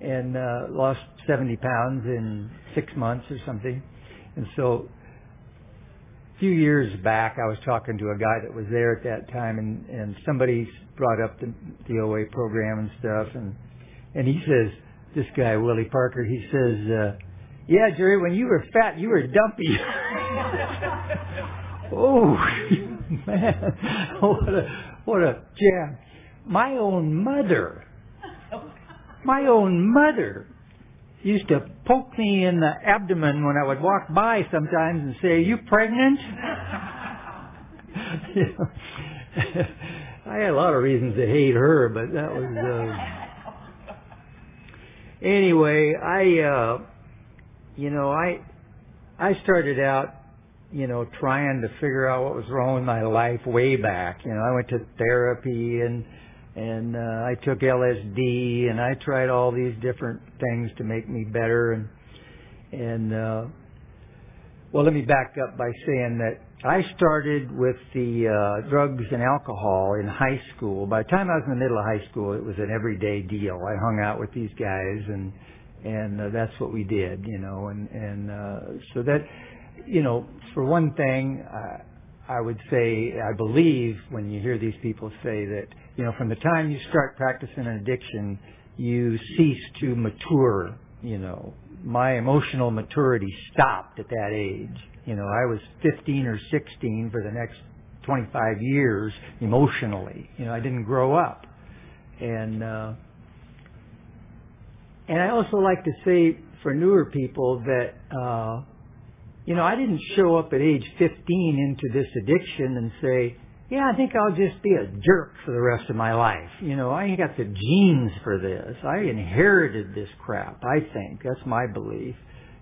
and uh, lost 70 pounds in six months or something. And so few years back, I was talking to a guy that was there at that time, and and somebody brought up the, the OA program and stuff, and and he says, this guy Willie Parker, he says, uh, yeah, Jerry, when you were fat, you were dumpy. oh man, what a what a jam! My own mother, my own mother used to poke me in the abdomen when I would walk by sometimes and say, "Are you pregnant?" I had a lot of reasons to hate her, but that was. Uh... Anyway, I, uh, you know, I, I started out, you know, trying to figure out what was wrong with my life way back. You know, I went to therapy and and uh, I took LSD and I tried all these different things to make me better and and uh well let me back up by saying that I started with the uh drugs and alcohol in high school. By the time I was in the middle of high school it was an everyday deal. I hung out with these guys and and uh, that's what we did, you know, and and uh so that you know, for one thing, uh, I would say I believe when you hear these people say that you know, from the time you start practicing an addiction, you cease to mature, you know. My emotional maturity stopped at that age. You know, I was 15 or 16 for the next 25 years emotionally. You know, I didn't grow up. And, uh, and I also like to say for newer people that, uh, you know, I didn't show up at age 15 into this addiction and say, yeah, I think I'll just be a jerk for the rest of my life. You know, I ain't got the genes for this. I inherited this crap, I think. That's my belief.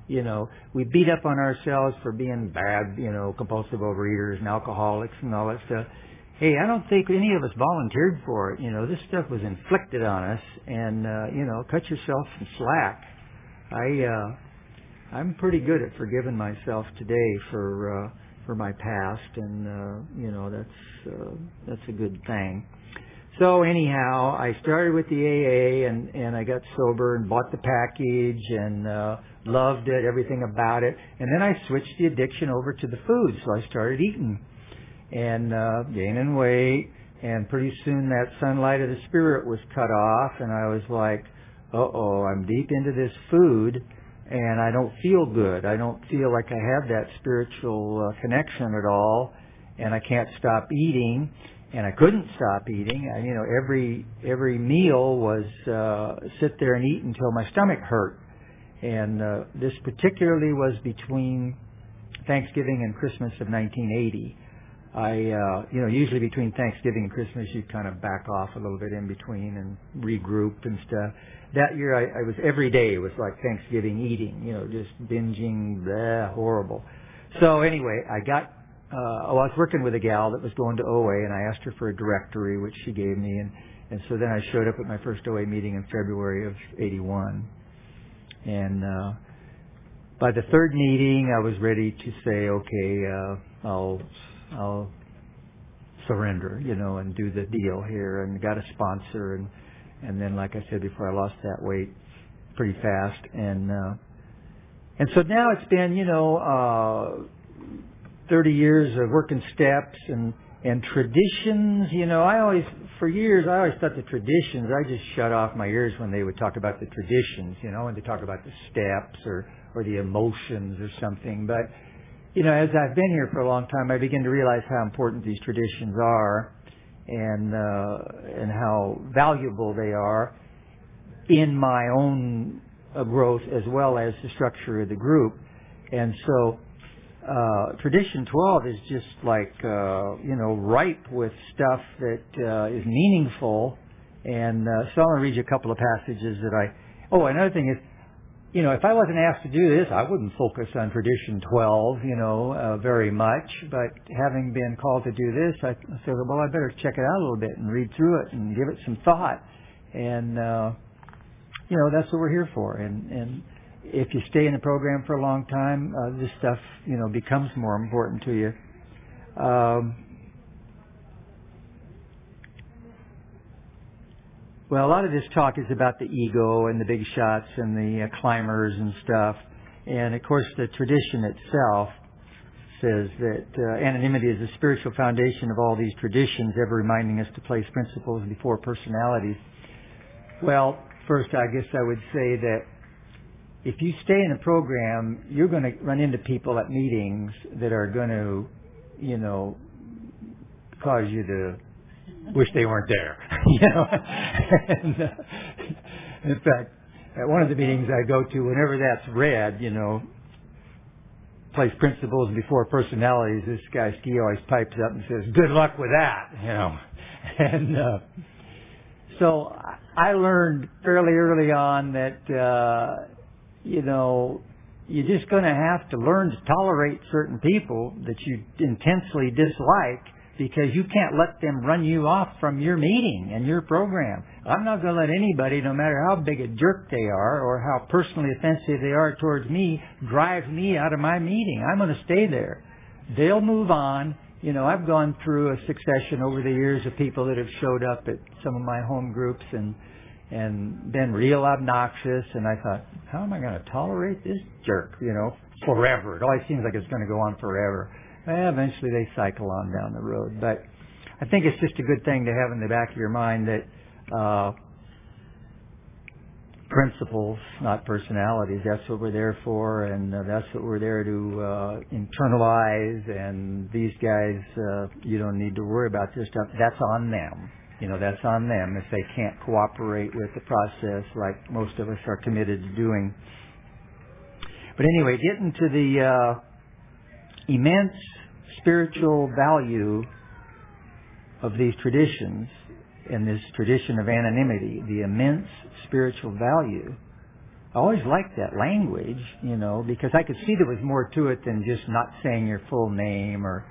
You know, we beat up on ourselves for being bad, you know, compulsive overeaters and alcoholics and all that stuff. Hey, I don't think any of us volunteered for it. You know, this stuff was inflicted on us and, uh, you know, cut yourself some slack. I, uh, I'm pretty good at forgiving myself today for, uh, for my past and, uh, you know, that's, uh, that's a good thing. So anyhow, I started with the AA and, and I got sober and bought the package and, uh, loved it, everything about it. And then I switched the addiction over to the food, so I started eating and uh, gaining weight. And pretty soon that sunlight of the spirit was cut off, and I was like, "Uh oh, I'm deep into this food, and I don't feel good. I don't feel like I have that spiritual uh, connection at all, and I can't stop eating." And I couldn't stop eating. I, you know, every every meal was uh, sit there and eat until my stomach hurt and uh, this particularly was between Thanksgiving and Christmas of 1980. I, uh, you know, usually between Thanksgiving and Christmas, you kind of back off a little bit in between and regroup and stuff. That year, I, I was every day. Was like Thanksgiving eating, you know, just binging, bleh, horrible. So anyway, I got. Uh, oh, I was working with a gal that was going to OA, and I asked her for a directory, which she gave me, and and so then I showed up at my first OA meeting in February of '81 and uh, by the third meeting, I was ready to say, okay, uh, I'll I'll surrender, you know, and do the deal here, and got a sponsor, and and then, like I said before, I lost that weight pretty fast, and uh, and so now it's been, you know, uh, 30 years of working steps and and traditions, you know, I always, for years, I always thought the traditions, I just shut off my ears when they would talk about the traditions, you know, when they talk about the steps or, or the emotions or something. But, you know, as I've been here for a long time, I begin to realize how important these traditions are and, uh, and how valuable they are in my own uh, growth as well as the structure of the group. And so, uh, tradition 12 is just like uh, you know ripe with stuff that uh, is meaningful and uh, so I'm going to read you a couple of passages that I oh another thing is you know if I wasn't asked to do this I wouldn't focus on tradition 12 you know uh, very much. But having been called to do this I said well I better check it out a little bit and read through it and give it some thought. And uh, you know that's what we're here for. And and if you stay in the program for a long time, uh, this stuff, you know, becomes more important to you. Um, well, a lot of this talk is about the ego and the big shots and the uh, climbers and stuff. And of course, the tradition itself says that uh, anonymity is the spiritual foundation of all these traditions, ever reminding us to place principles before personalities. Well, first, I guess I would say that if you stay in a program, you're going to run into people at meetings that are going to, you know, cause you to wish they weren't there. you know, and, uh, in fact, at one of the meetings I go to, whenever that's read, you know, place principles before personalities, this guy Ski always pipes up and says, "Good luck with that," you know, and. uh so I learned fairly early on that uh, you know, you're just going to have to learn to tolerate certain people that you intensely dislike because you can't let them run you off from your meeting and your program. I'm not going to let anybody, no matter how big a jerk they are or how personally offensive they are towards me, drive me out of my meeting. I'm going to stay there. They'll move on. You know, I've gone through a succession over the years of people that have showed up at some of my home groups and and been real obnoxious. And I thought, how am I going to tolerate this jerk? You know, forever. It always seems like it's going to go on forever. Well, eventually they cycle on down the road. But I think it's just a good thing to have in the back of your mind that uh, principles, not personalities. That's what we're there for, and uh, that's what we're there to uh, internalize. And these guys, uh, you don't need to worry about this stuff. That's on them you know, that's on them if they can't cooperate with the process like most of us are committed to doing. But anyway, getting to the uh, immense spiritual value of these traditions and this tradition of anonymity, the immense spiritual value. I always liked that language, you know, because I could see there was more to it than just not saying your full name or,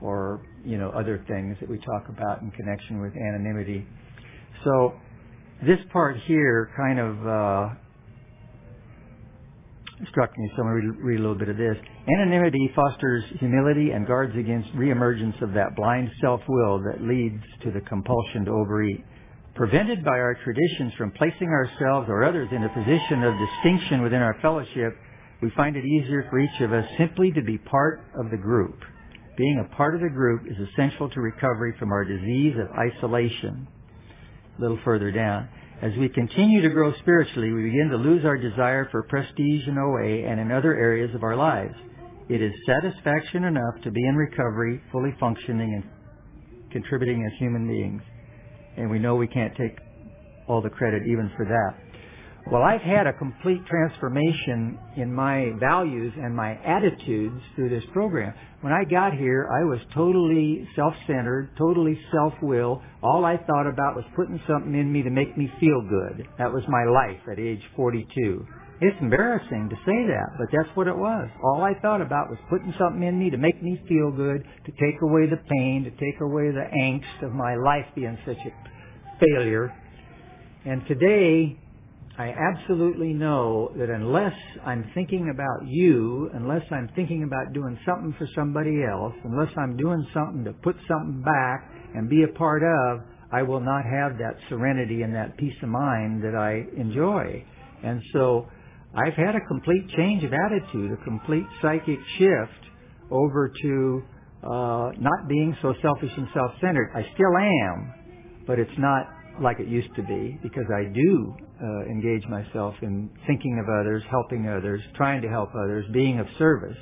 or, you know, other things that we talk about in connection with anonymity. So, this part here kind of, uh, struck me, so I'm going to read a little bit of this. Anonymity fosters humility and guards against reemergence of that blind self-will that leads to the compulsion to overeat. Prevented by our traditions from placing ourselves or others in a position of distinction within our fellowship, we find it easier for each of us simply to be part of the group. Being a part of the group is essential to recovery from our disease of isolation. A little further down. As we continue to grow spiritually, we begin to lose our desire for prestige in OA and in other areas of our lives. It is satisfaction enough to be in recovery, fully functioning and contributing as human beings. And we know we can't take all the credit even for that. Well, I've had a complete transformation in my values and my attitudes through this program. When I got here, I was totally self-centered, totally self-will. All I thought about was putting something in me to make me feel good. That was my life at age 42. It's embarrassing to say that, but that's what it was. All I thought about was putting something in me to make me feel good, to take away the pain, to take away the angst of my life being such a failure. And today, I absolutely know that unless I'm thinking about you, unless I'm thinking about doing something for somebody else, unless I'm doing something to put something back and be a part of, I will not have that serenity and that peace of mind that I enjoy. And so I've had a complete change of attitude, a complete psychic shift over to uh, not being so selfish and self-centered. I still am, but it's not like it used to be because I do uh, engage myself in thinking of others, helping others, trying to help others, being of service,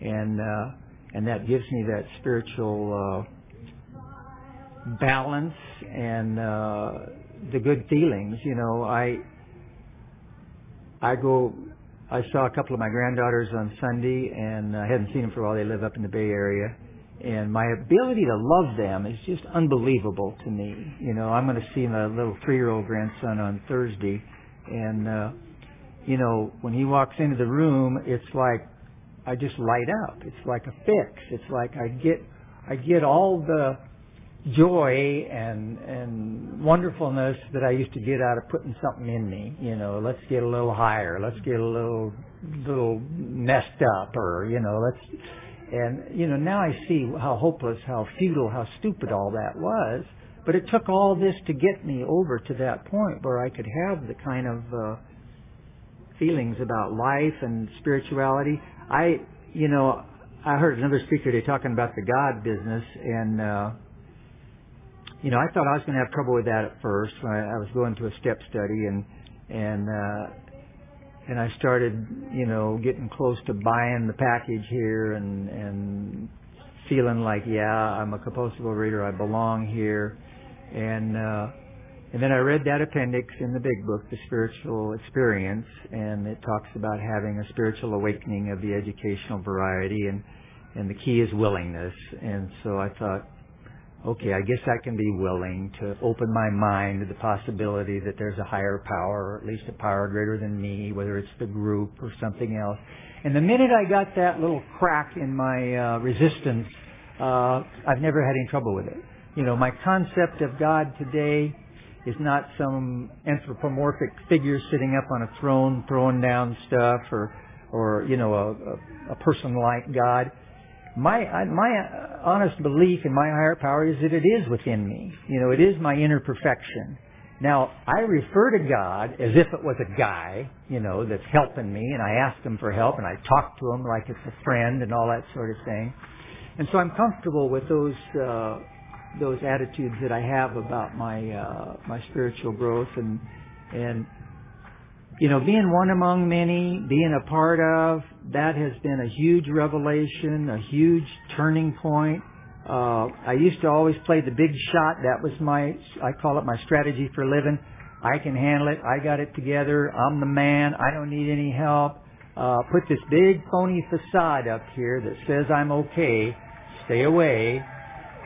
and uh, and that gives me that spiritual uh, balance and uh, the good feelings. You know, I I go. I saw a couple of my granddaughters on Sunday, and I hadn't seen them for a while. They live up in the Bay Area, and my ability to love them is just unbelievable to me. You know, I'm going to see my little three-year-old grandson on Thursday, and uh, you know, when he walks into the room, it's like I just light up. It's like a fix. It's like I get I get all the joy and and wonderfulness that I used to get out of putting something in me. You know, let's get a little higher. Let's get a little little messed up, or you know, let's and, you know, now I see how hopeless, how futile, how stupid all that was. But it took all this to get me over to that point where I could have the kind of uh, feelings about life and spirituality. I, you know, I heard another speaker today talking about the God business, and uh, you know, I thought I was going to have trouble with that at first when I, I was going to a step study, and and uh, and I started, you know, getting close to buying the package here and and feeling like, yeah, I'm a compulsive reader, I belong here, and uh, and then I read that appendix in the big book, The Spiritual Experience, and it talks about having a spiritual awakening of the educational variety, and and the key is willingness. And so I thought, okay, I guess I can be willing to open my mind to the possibility that there's a higher power, or at least a power greater than me, whether it's the group or something else. And the minute I got that little crack in my uh, resistance, uh, I've never had any trouble with it. You know, my concept of God today is not some anthropomorphic figure sitting up on a throne throwing down stuff or, or, you know, a, a, a person like God my my honest belief in my higher power is that it is within me. You know, it is my inner perfection. Now, I refer to God as if it was a guy, you know, that's helping me, and I ask him for help, and I talk to him like it's a friend, and all that sort of thing. And so I'm comfortable with those uh, those attitudes that I have about my uh, my spiritual growth, and and you know, being one among many, being a part of, that has been a huge revelation, a huge turning point. Uh, I used to always play the big shot. That was my, I call it my strategy for living. I can handle it. I got it together. I'm the man. I don't need any help. Uh, put this big phony facade up here that says I'm okay. Stay away.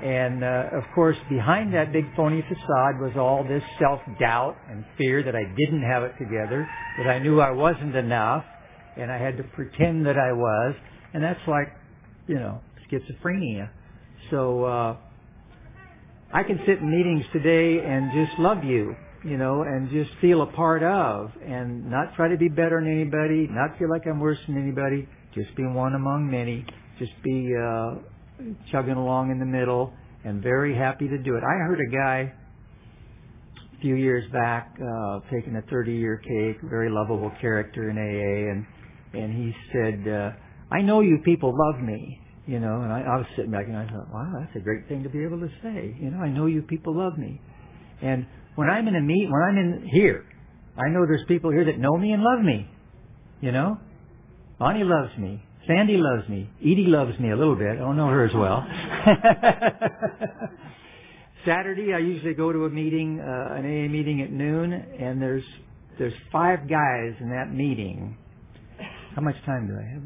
And uh, of course, behind that big phony facade was all this self-doubt and fear that I didn't have it together, that I knew I wasn't enough, and I had to pretend that I was. And that's like, you know, schizophrenia. So uh, I can sit in meetings today and just love you, you know, and just feel a part of, and not try to be better than anybody, not feel like I'm worse than anybody, just be one among many, just be uh, chugging along in the middle, and very happy to do it. I heard a guy a few years back uh, taking a 30-year cake, very lovable character in AA, and and he said, uh, "I know you people love me." You know, and I, I was sitting back and I thought, wow, that's a great thing to be able to say. You know, I know you people love me. And when I'm in a meet, when I'm in here, I know there's people here that know me and love me. You know? Bonnie loves me. Sandy loves me. Edie loves me a little bit. I don't know her as well. Saturday, I usually go to a meeting, uh, an AA meeting at noon, and there's there's five guys in that meeting. How much time do I have?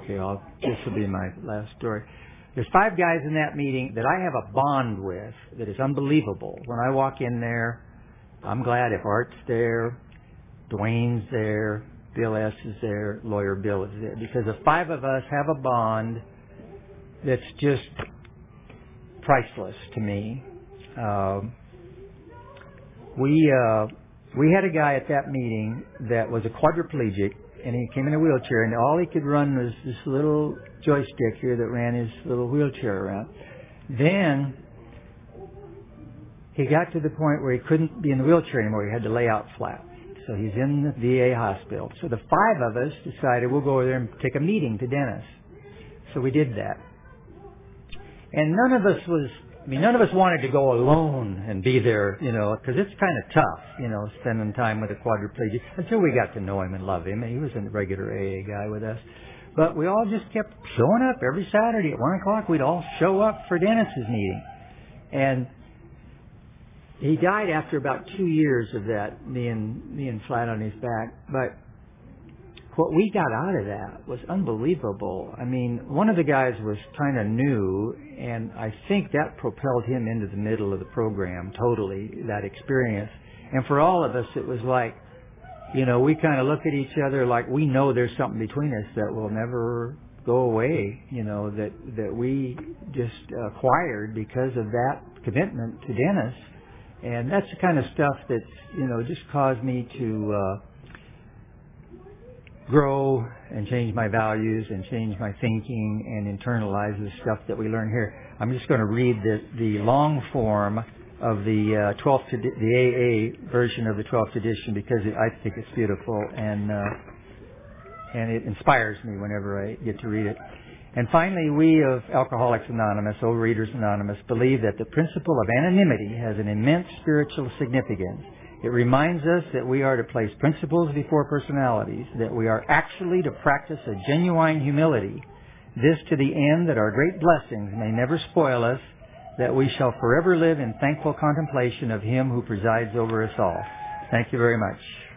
Okay, I'll, this will be my last story. There's five guys in that meeting that I have a bond with that is unbelievable. When I walk in there, I'm glad if Art's there, Dwayne's there, Bill S is there, lawyer Bill is there, because the five of us have a bond that's just priceless to me. Um, we uh, we had a guy at that meeting that was a quadriplegic and he came in a wheelchair, and all he could run was this little joystick here that ran his little wheelchair around. Then he got to the point where he couldn't be in the wheelchair anymore. He had to lay out flat. So he's in the VA hospital. So the five of us decided we'll go over there and take a meeting to Dennis. So we did that. And none of us was I mean, none of us wanted to go alone and be there, you know, because it's kind of tough, you know, spending time with a quadriplegic until we got to know him and love him. And he was a regular AA guy with us. But we all just kept showing up every Saturday at one o'clock. We'd all show up for Dennis's meeting. And he died after about two years of that, being, being flat on his back. But what we got out of that was unbelievable. I mean, one of the guys was kind of new, and I think that propelled him into the middle of the program totally, that experience. And for all of us, it was like, you know, we kind of look at each other like we know there's something between us that will never go away, you know, that, that we just acquired because of that commitment to Dennis. And that's the kind of stuff that's, you know, just caused me to, uh, grow and change my values and change my thinking and internalize the stuff that we learn here. I'm just going to read the, the long form of the uh, 12th, the AA version of the 12th tradition because it, I think it's beautiful and uh, and it inspires me whenever I get to read it. And finally, we of Alcoholics Anonymous, Overeaters Anonymous, believe that the principle of anonymity has an immense spiritual significance it reminds us that we are to place principles before personalities, that we are actually to practice a genuine humility, this to the end that our great blessings may never spoil us, that we shall forever live in thankful contemplation of Him who presides over us all. Thank you very much.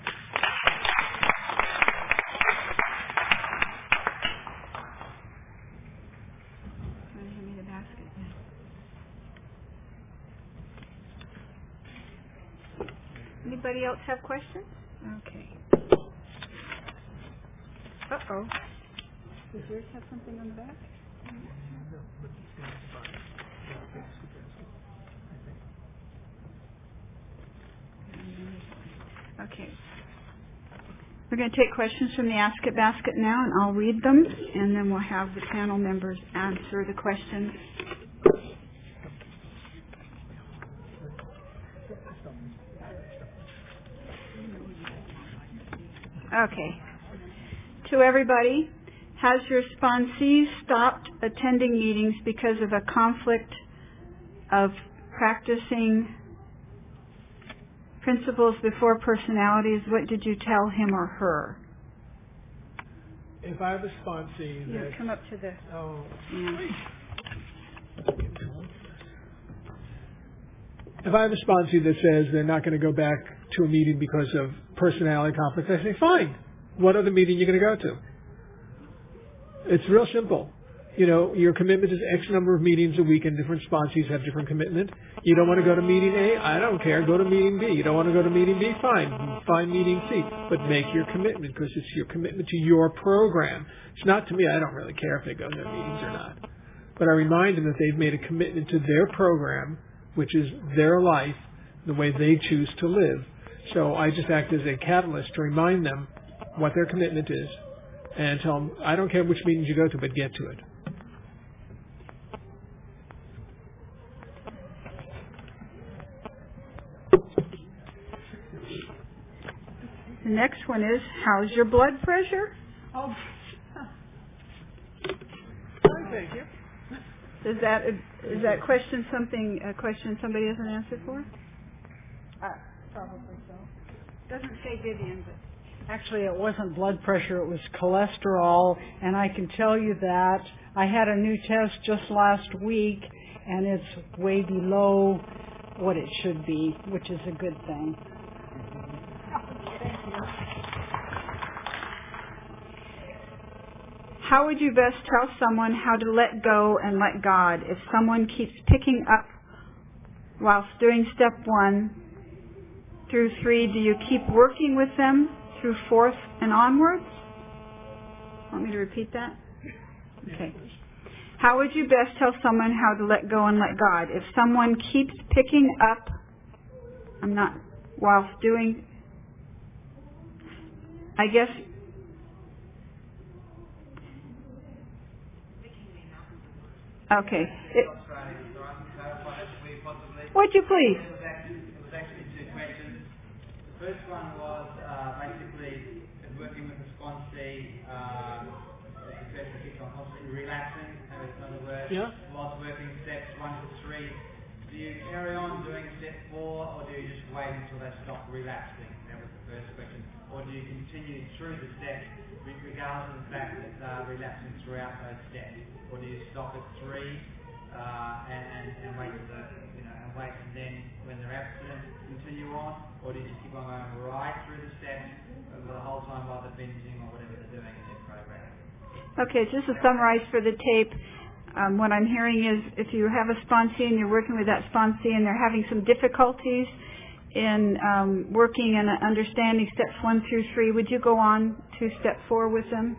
Anybody else have questions? Okay. Uh-oh. Does yours have something on the back? Okay. We're going to take questions from the Ask It basket now, and I'll read them, and then we'll have the panel members answer the questions. Okay. To everybody, has your sponsee stopped attending meetings because of a conflict of practicing principles before personalities? What did you tell him or her? If I have a sponsee Yeah, that come up to the. oh Yeah. if I have a sponsee that says they're not going to go back to a meeting because of personality conflict, I say, fine. What other meeting are you going to go to? It's real simple. you know, your commitment is X number of meetings a week and different sponsees have different commitment. You don't want to go to meeting A? I don't care. Go to meeting B. You don't want to go to meeting B? Fine. Find meeting C. But make your commitment because it's your commitment to your program. It's not to me. I don't really care if they go to meetings or not. But I remind them that they've made a commitment to their program, which is their life, the way they choose to live. So I just act as a catalyst to remind them what their commitment is and tell them, I don't care which meetings you go to, but get to it. The next one is, how's your blood pressure? Oh. Thank you. Is that is that question something a question somebody has an answer for? Uh, probably so. Doesn't say Vivian, but Actually, it wasn't blood pressure, it was cholesterol, and I can tell you that I had a new test just last week, and it's way below what it should be, which is a good thing. How would you best tell someone how to let go and let God if someone keeps picking up whilst doing step one through three? Do you keep working with them through fourth and onwards? Want me to repeat that? Okay. How would you best tell someone how to let go and let God if someone keeps picking up? I'm not whilst doing. I guess Okay. It, would you please? It was, actually, it was actually two questions. The first one was uh, basically working with the sponsee, um, the person keeps on constantly relapsing, maybe it's another word, Yeah. whilst working steps one to three. Do you carry on doing step four or do you just wait until they stop relapsing? That was the first question. Or do you continue through the steps regardless of the fact that they're relapsing throughout those steps? Or do you stop at three uh, and, and, and wait for the, you know, and wait and then when they're abstinent continue on? Or do you keep on going right through the steps the whole time while they're binging or whatever they're doing in their program? Okay, just to summarize for the tape, um, what I'm hearing is if you have a sponsee and you're working with that sponsee and they're having some difficulties in um, working and understanding steps one through three, would you go on to step four with them?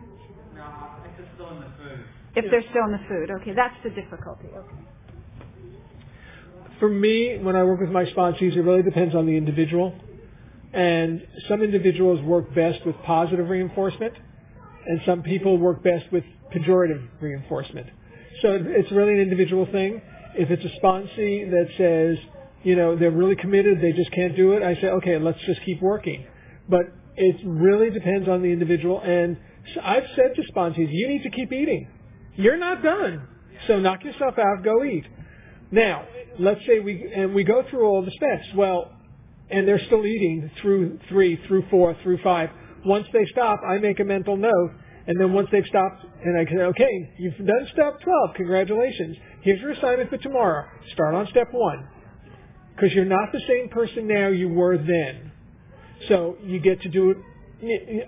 No, if they're still in the food. If they're still in the food, okay, that's the difficulty. Okay. For me, when I work with my sponsees, it really depends on the individual. And some individuals work best with positive reinforcement, and some people work best with pejorative reinforcement. So it's really an individual thing. If it's a sponsee that says, you know, they're really committed, they just can't do it, I say, okay, let's just keep working. But it really depends on the individual. And I've said to sponsees, you need to keep eating. You're not done. So knock yourself out, go eat. Now, let's say we, and we go through all the steps. Well, and they're still eating through three, through four, through five. Once they stop, I make a mental note, and then once they've stopped, and I say, okay, you've done step 12, congratulations. Here's your assignment for tomorrow. Start on step one. Because you're not the same person now you were then. So you get to do it.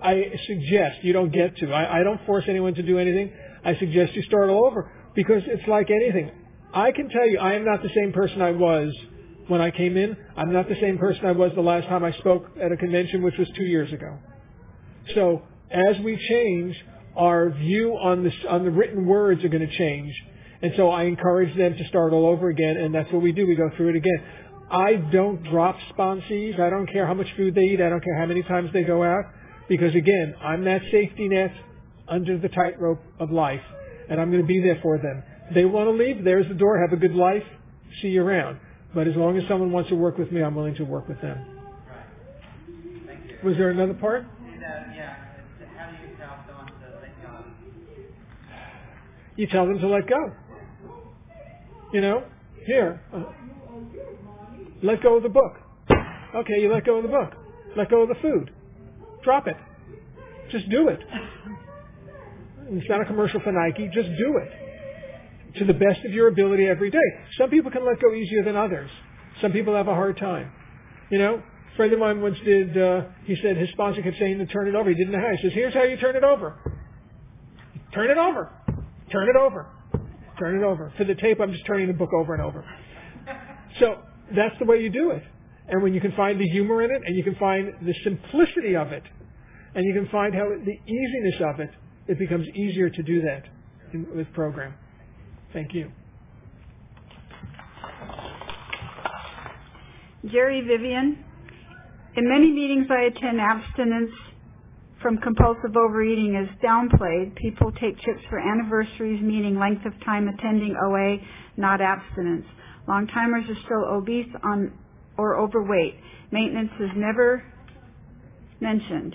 I suggest, you don't get to. I, I don't force anyone to do anything. I suggest you start all over. Because it's like anything. I can tell you, I am not the same person I was when I came in. I'm not the same person I was the last time I spoke at a convention, which was two years ago. So as we change, our view on the on the written words are going to change, and so I encourage them to start all over again, and that's what we do. We go through it again. I don't drop sponsees. I don't care how much food they eat. I don't care how many times they go out, because again, I'm that safety net under the tightrope of life, and I'm going to be there for them. They want to leave. There's the door. Have a good life. See you around. But as long as someone wants to work with me, I'm willing to work with them. Right. Was there another part? And, uh, yeah, how do you tell someone to let go? You tell them to let go. You know, here, uh, let go of the book. Okay, you let go of the book. Let go of the food. Drop it. Just do it. It's not a commercial for Nike. Just do it. To the best of your ability every day. Some people can let go easier than others. Some people have a hard time. You know, a friend of mine once did, uh, he said his sponsor kept saying to turn it over. He didn't know how. He says, here's how you turn it over. Turn it over. Turn it over. turn it over. For the tape, I'm just turning the book over and over. So that's the way you do it. And when you can find the humor in it, and you can find the simplicity of it, and you can find how the easiness of it, it becomes easier to do that in, with program. Thank you. Jerry Vivian. In many meetings I attend, abstinence from compulsive overeating is downplayed. People take chips for anniversaries, meaning length of time attending OA, not abstinence. Long timers are still obese on or overweight. Maintenance is never mentioned,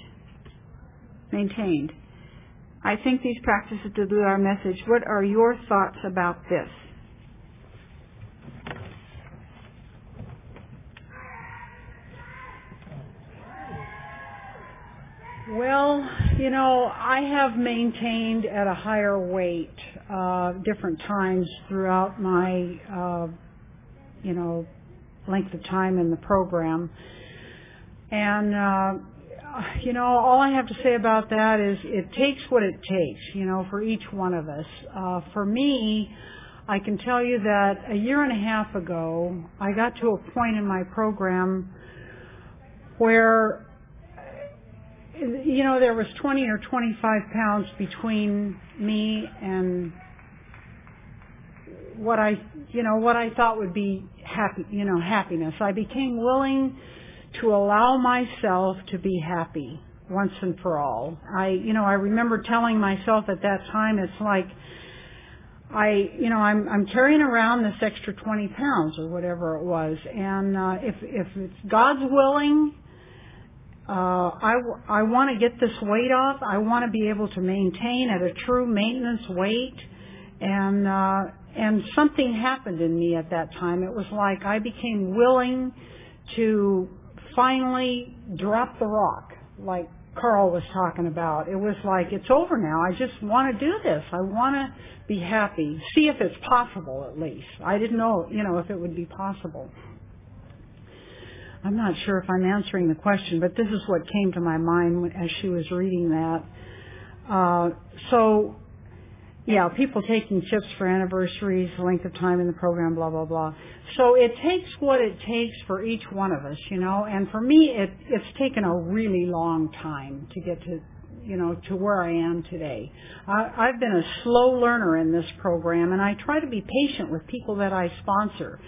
maintained. I think these practices dilute our message. What are your thoughts about this? Well, you know, I have maintained at a higher weight uh, different times throughout my, uh, you know, length of time in the program. And, uh, you know, all I have to say about that is it takes what it takes, you know, for each one of us. Uh, for me, I can tell you that a year and a half ago, I got to a point in my program where you know, there was 20 or 25 pounds between me and what I, you know, what I thought would be happy, you know, happiness. I became willing to allow myself to be happy once and for all. I, you know, I remember telling myself at that time, it's like, I, you know, I'm, I'm carrying around this extra 20 pounds or whatever it was. And, uh, if, if it's God's willing, uh, I, I want to get this weight off. I want to be able to maintain at a true maintenance weight. And, uh, and something happened in me at that time. It was like I became willing to finally drop the rock, like Carl was talking about. It was like, it's over now. I just want to do this. I want to be happy. See if it's possible at least. I didn't know, you know, if it would be possible. I'm not sure if I'm answering the question, but this is what came to my mind as she was reading that. Uh, so, yeah, people taking chips for anniversaries, length of time in the program, blah blah blah. So it takes what it takes for each one of us, you know. And for me, it it's taken a really long time to get to, you know, to where I am today. I, I've been a slow learner in this program, and I try to be patient with people that I sponsor.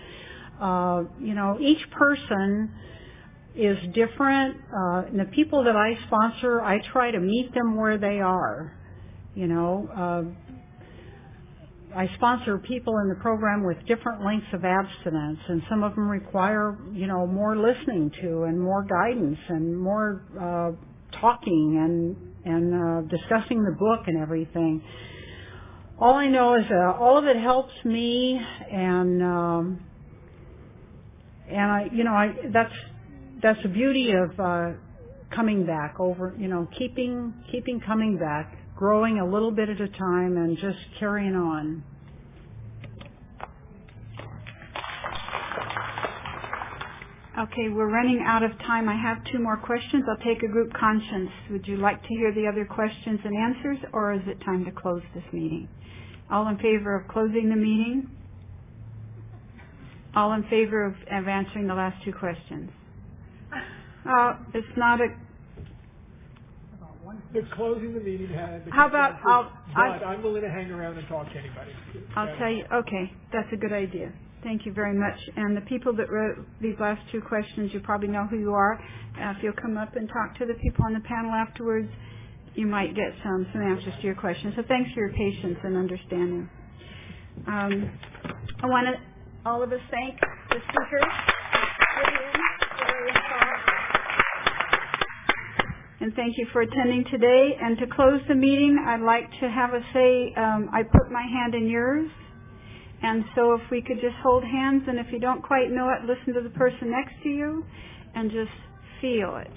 Uh, you know, each person is different. Uh, and the people that I sponsor, I try to meet them where they are. You know, uh, I sponsor people in the program with different lengths of abstinence, and some of them require, you know, more listening to and more guidance and more uh, talking and and uh, discussing the book and everything. All I know is uh, all of it helps me, and um, and I, you know, I that's that's the beauty of uh, coming back over, you know, keeping keeping coming back, growing a little bit at a time, and just carrying on. Okay, we're running out of time. I have two more questions. I'll take a group conscience. Would you like to hear the other questions and answers, or is it time to close this meeting? All in favor of closing the meeting? All in favor of, of answering the last two questions? Uh, it's not a, The closing the meeting had. the How about consent, I'll- But I'm willing to hang around and talk to anybody. I'll tell you, okay, that's a good idea. Thank you very much. And the people that wrote these last two questions, you probably know who you are. Uh, if you'll come up and talk to the people on the panel afterwards, you might get some, some answers to your questions. So thanks for your patience and understanding. Um, I want to, all of us thank the speakers. Vivian, Jerry, Paul. And thank you for attending today. And to close the meeting, I'd like to have us say, um, I put my hand in yours. And so if we could just hold hands, and if you don't quite know it, listen to the person next to you and just feel it.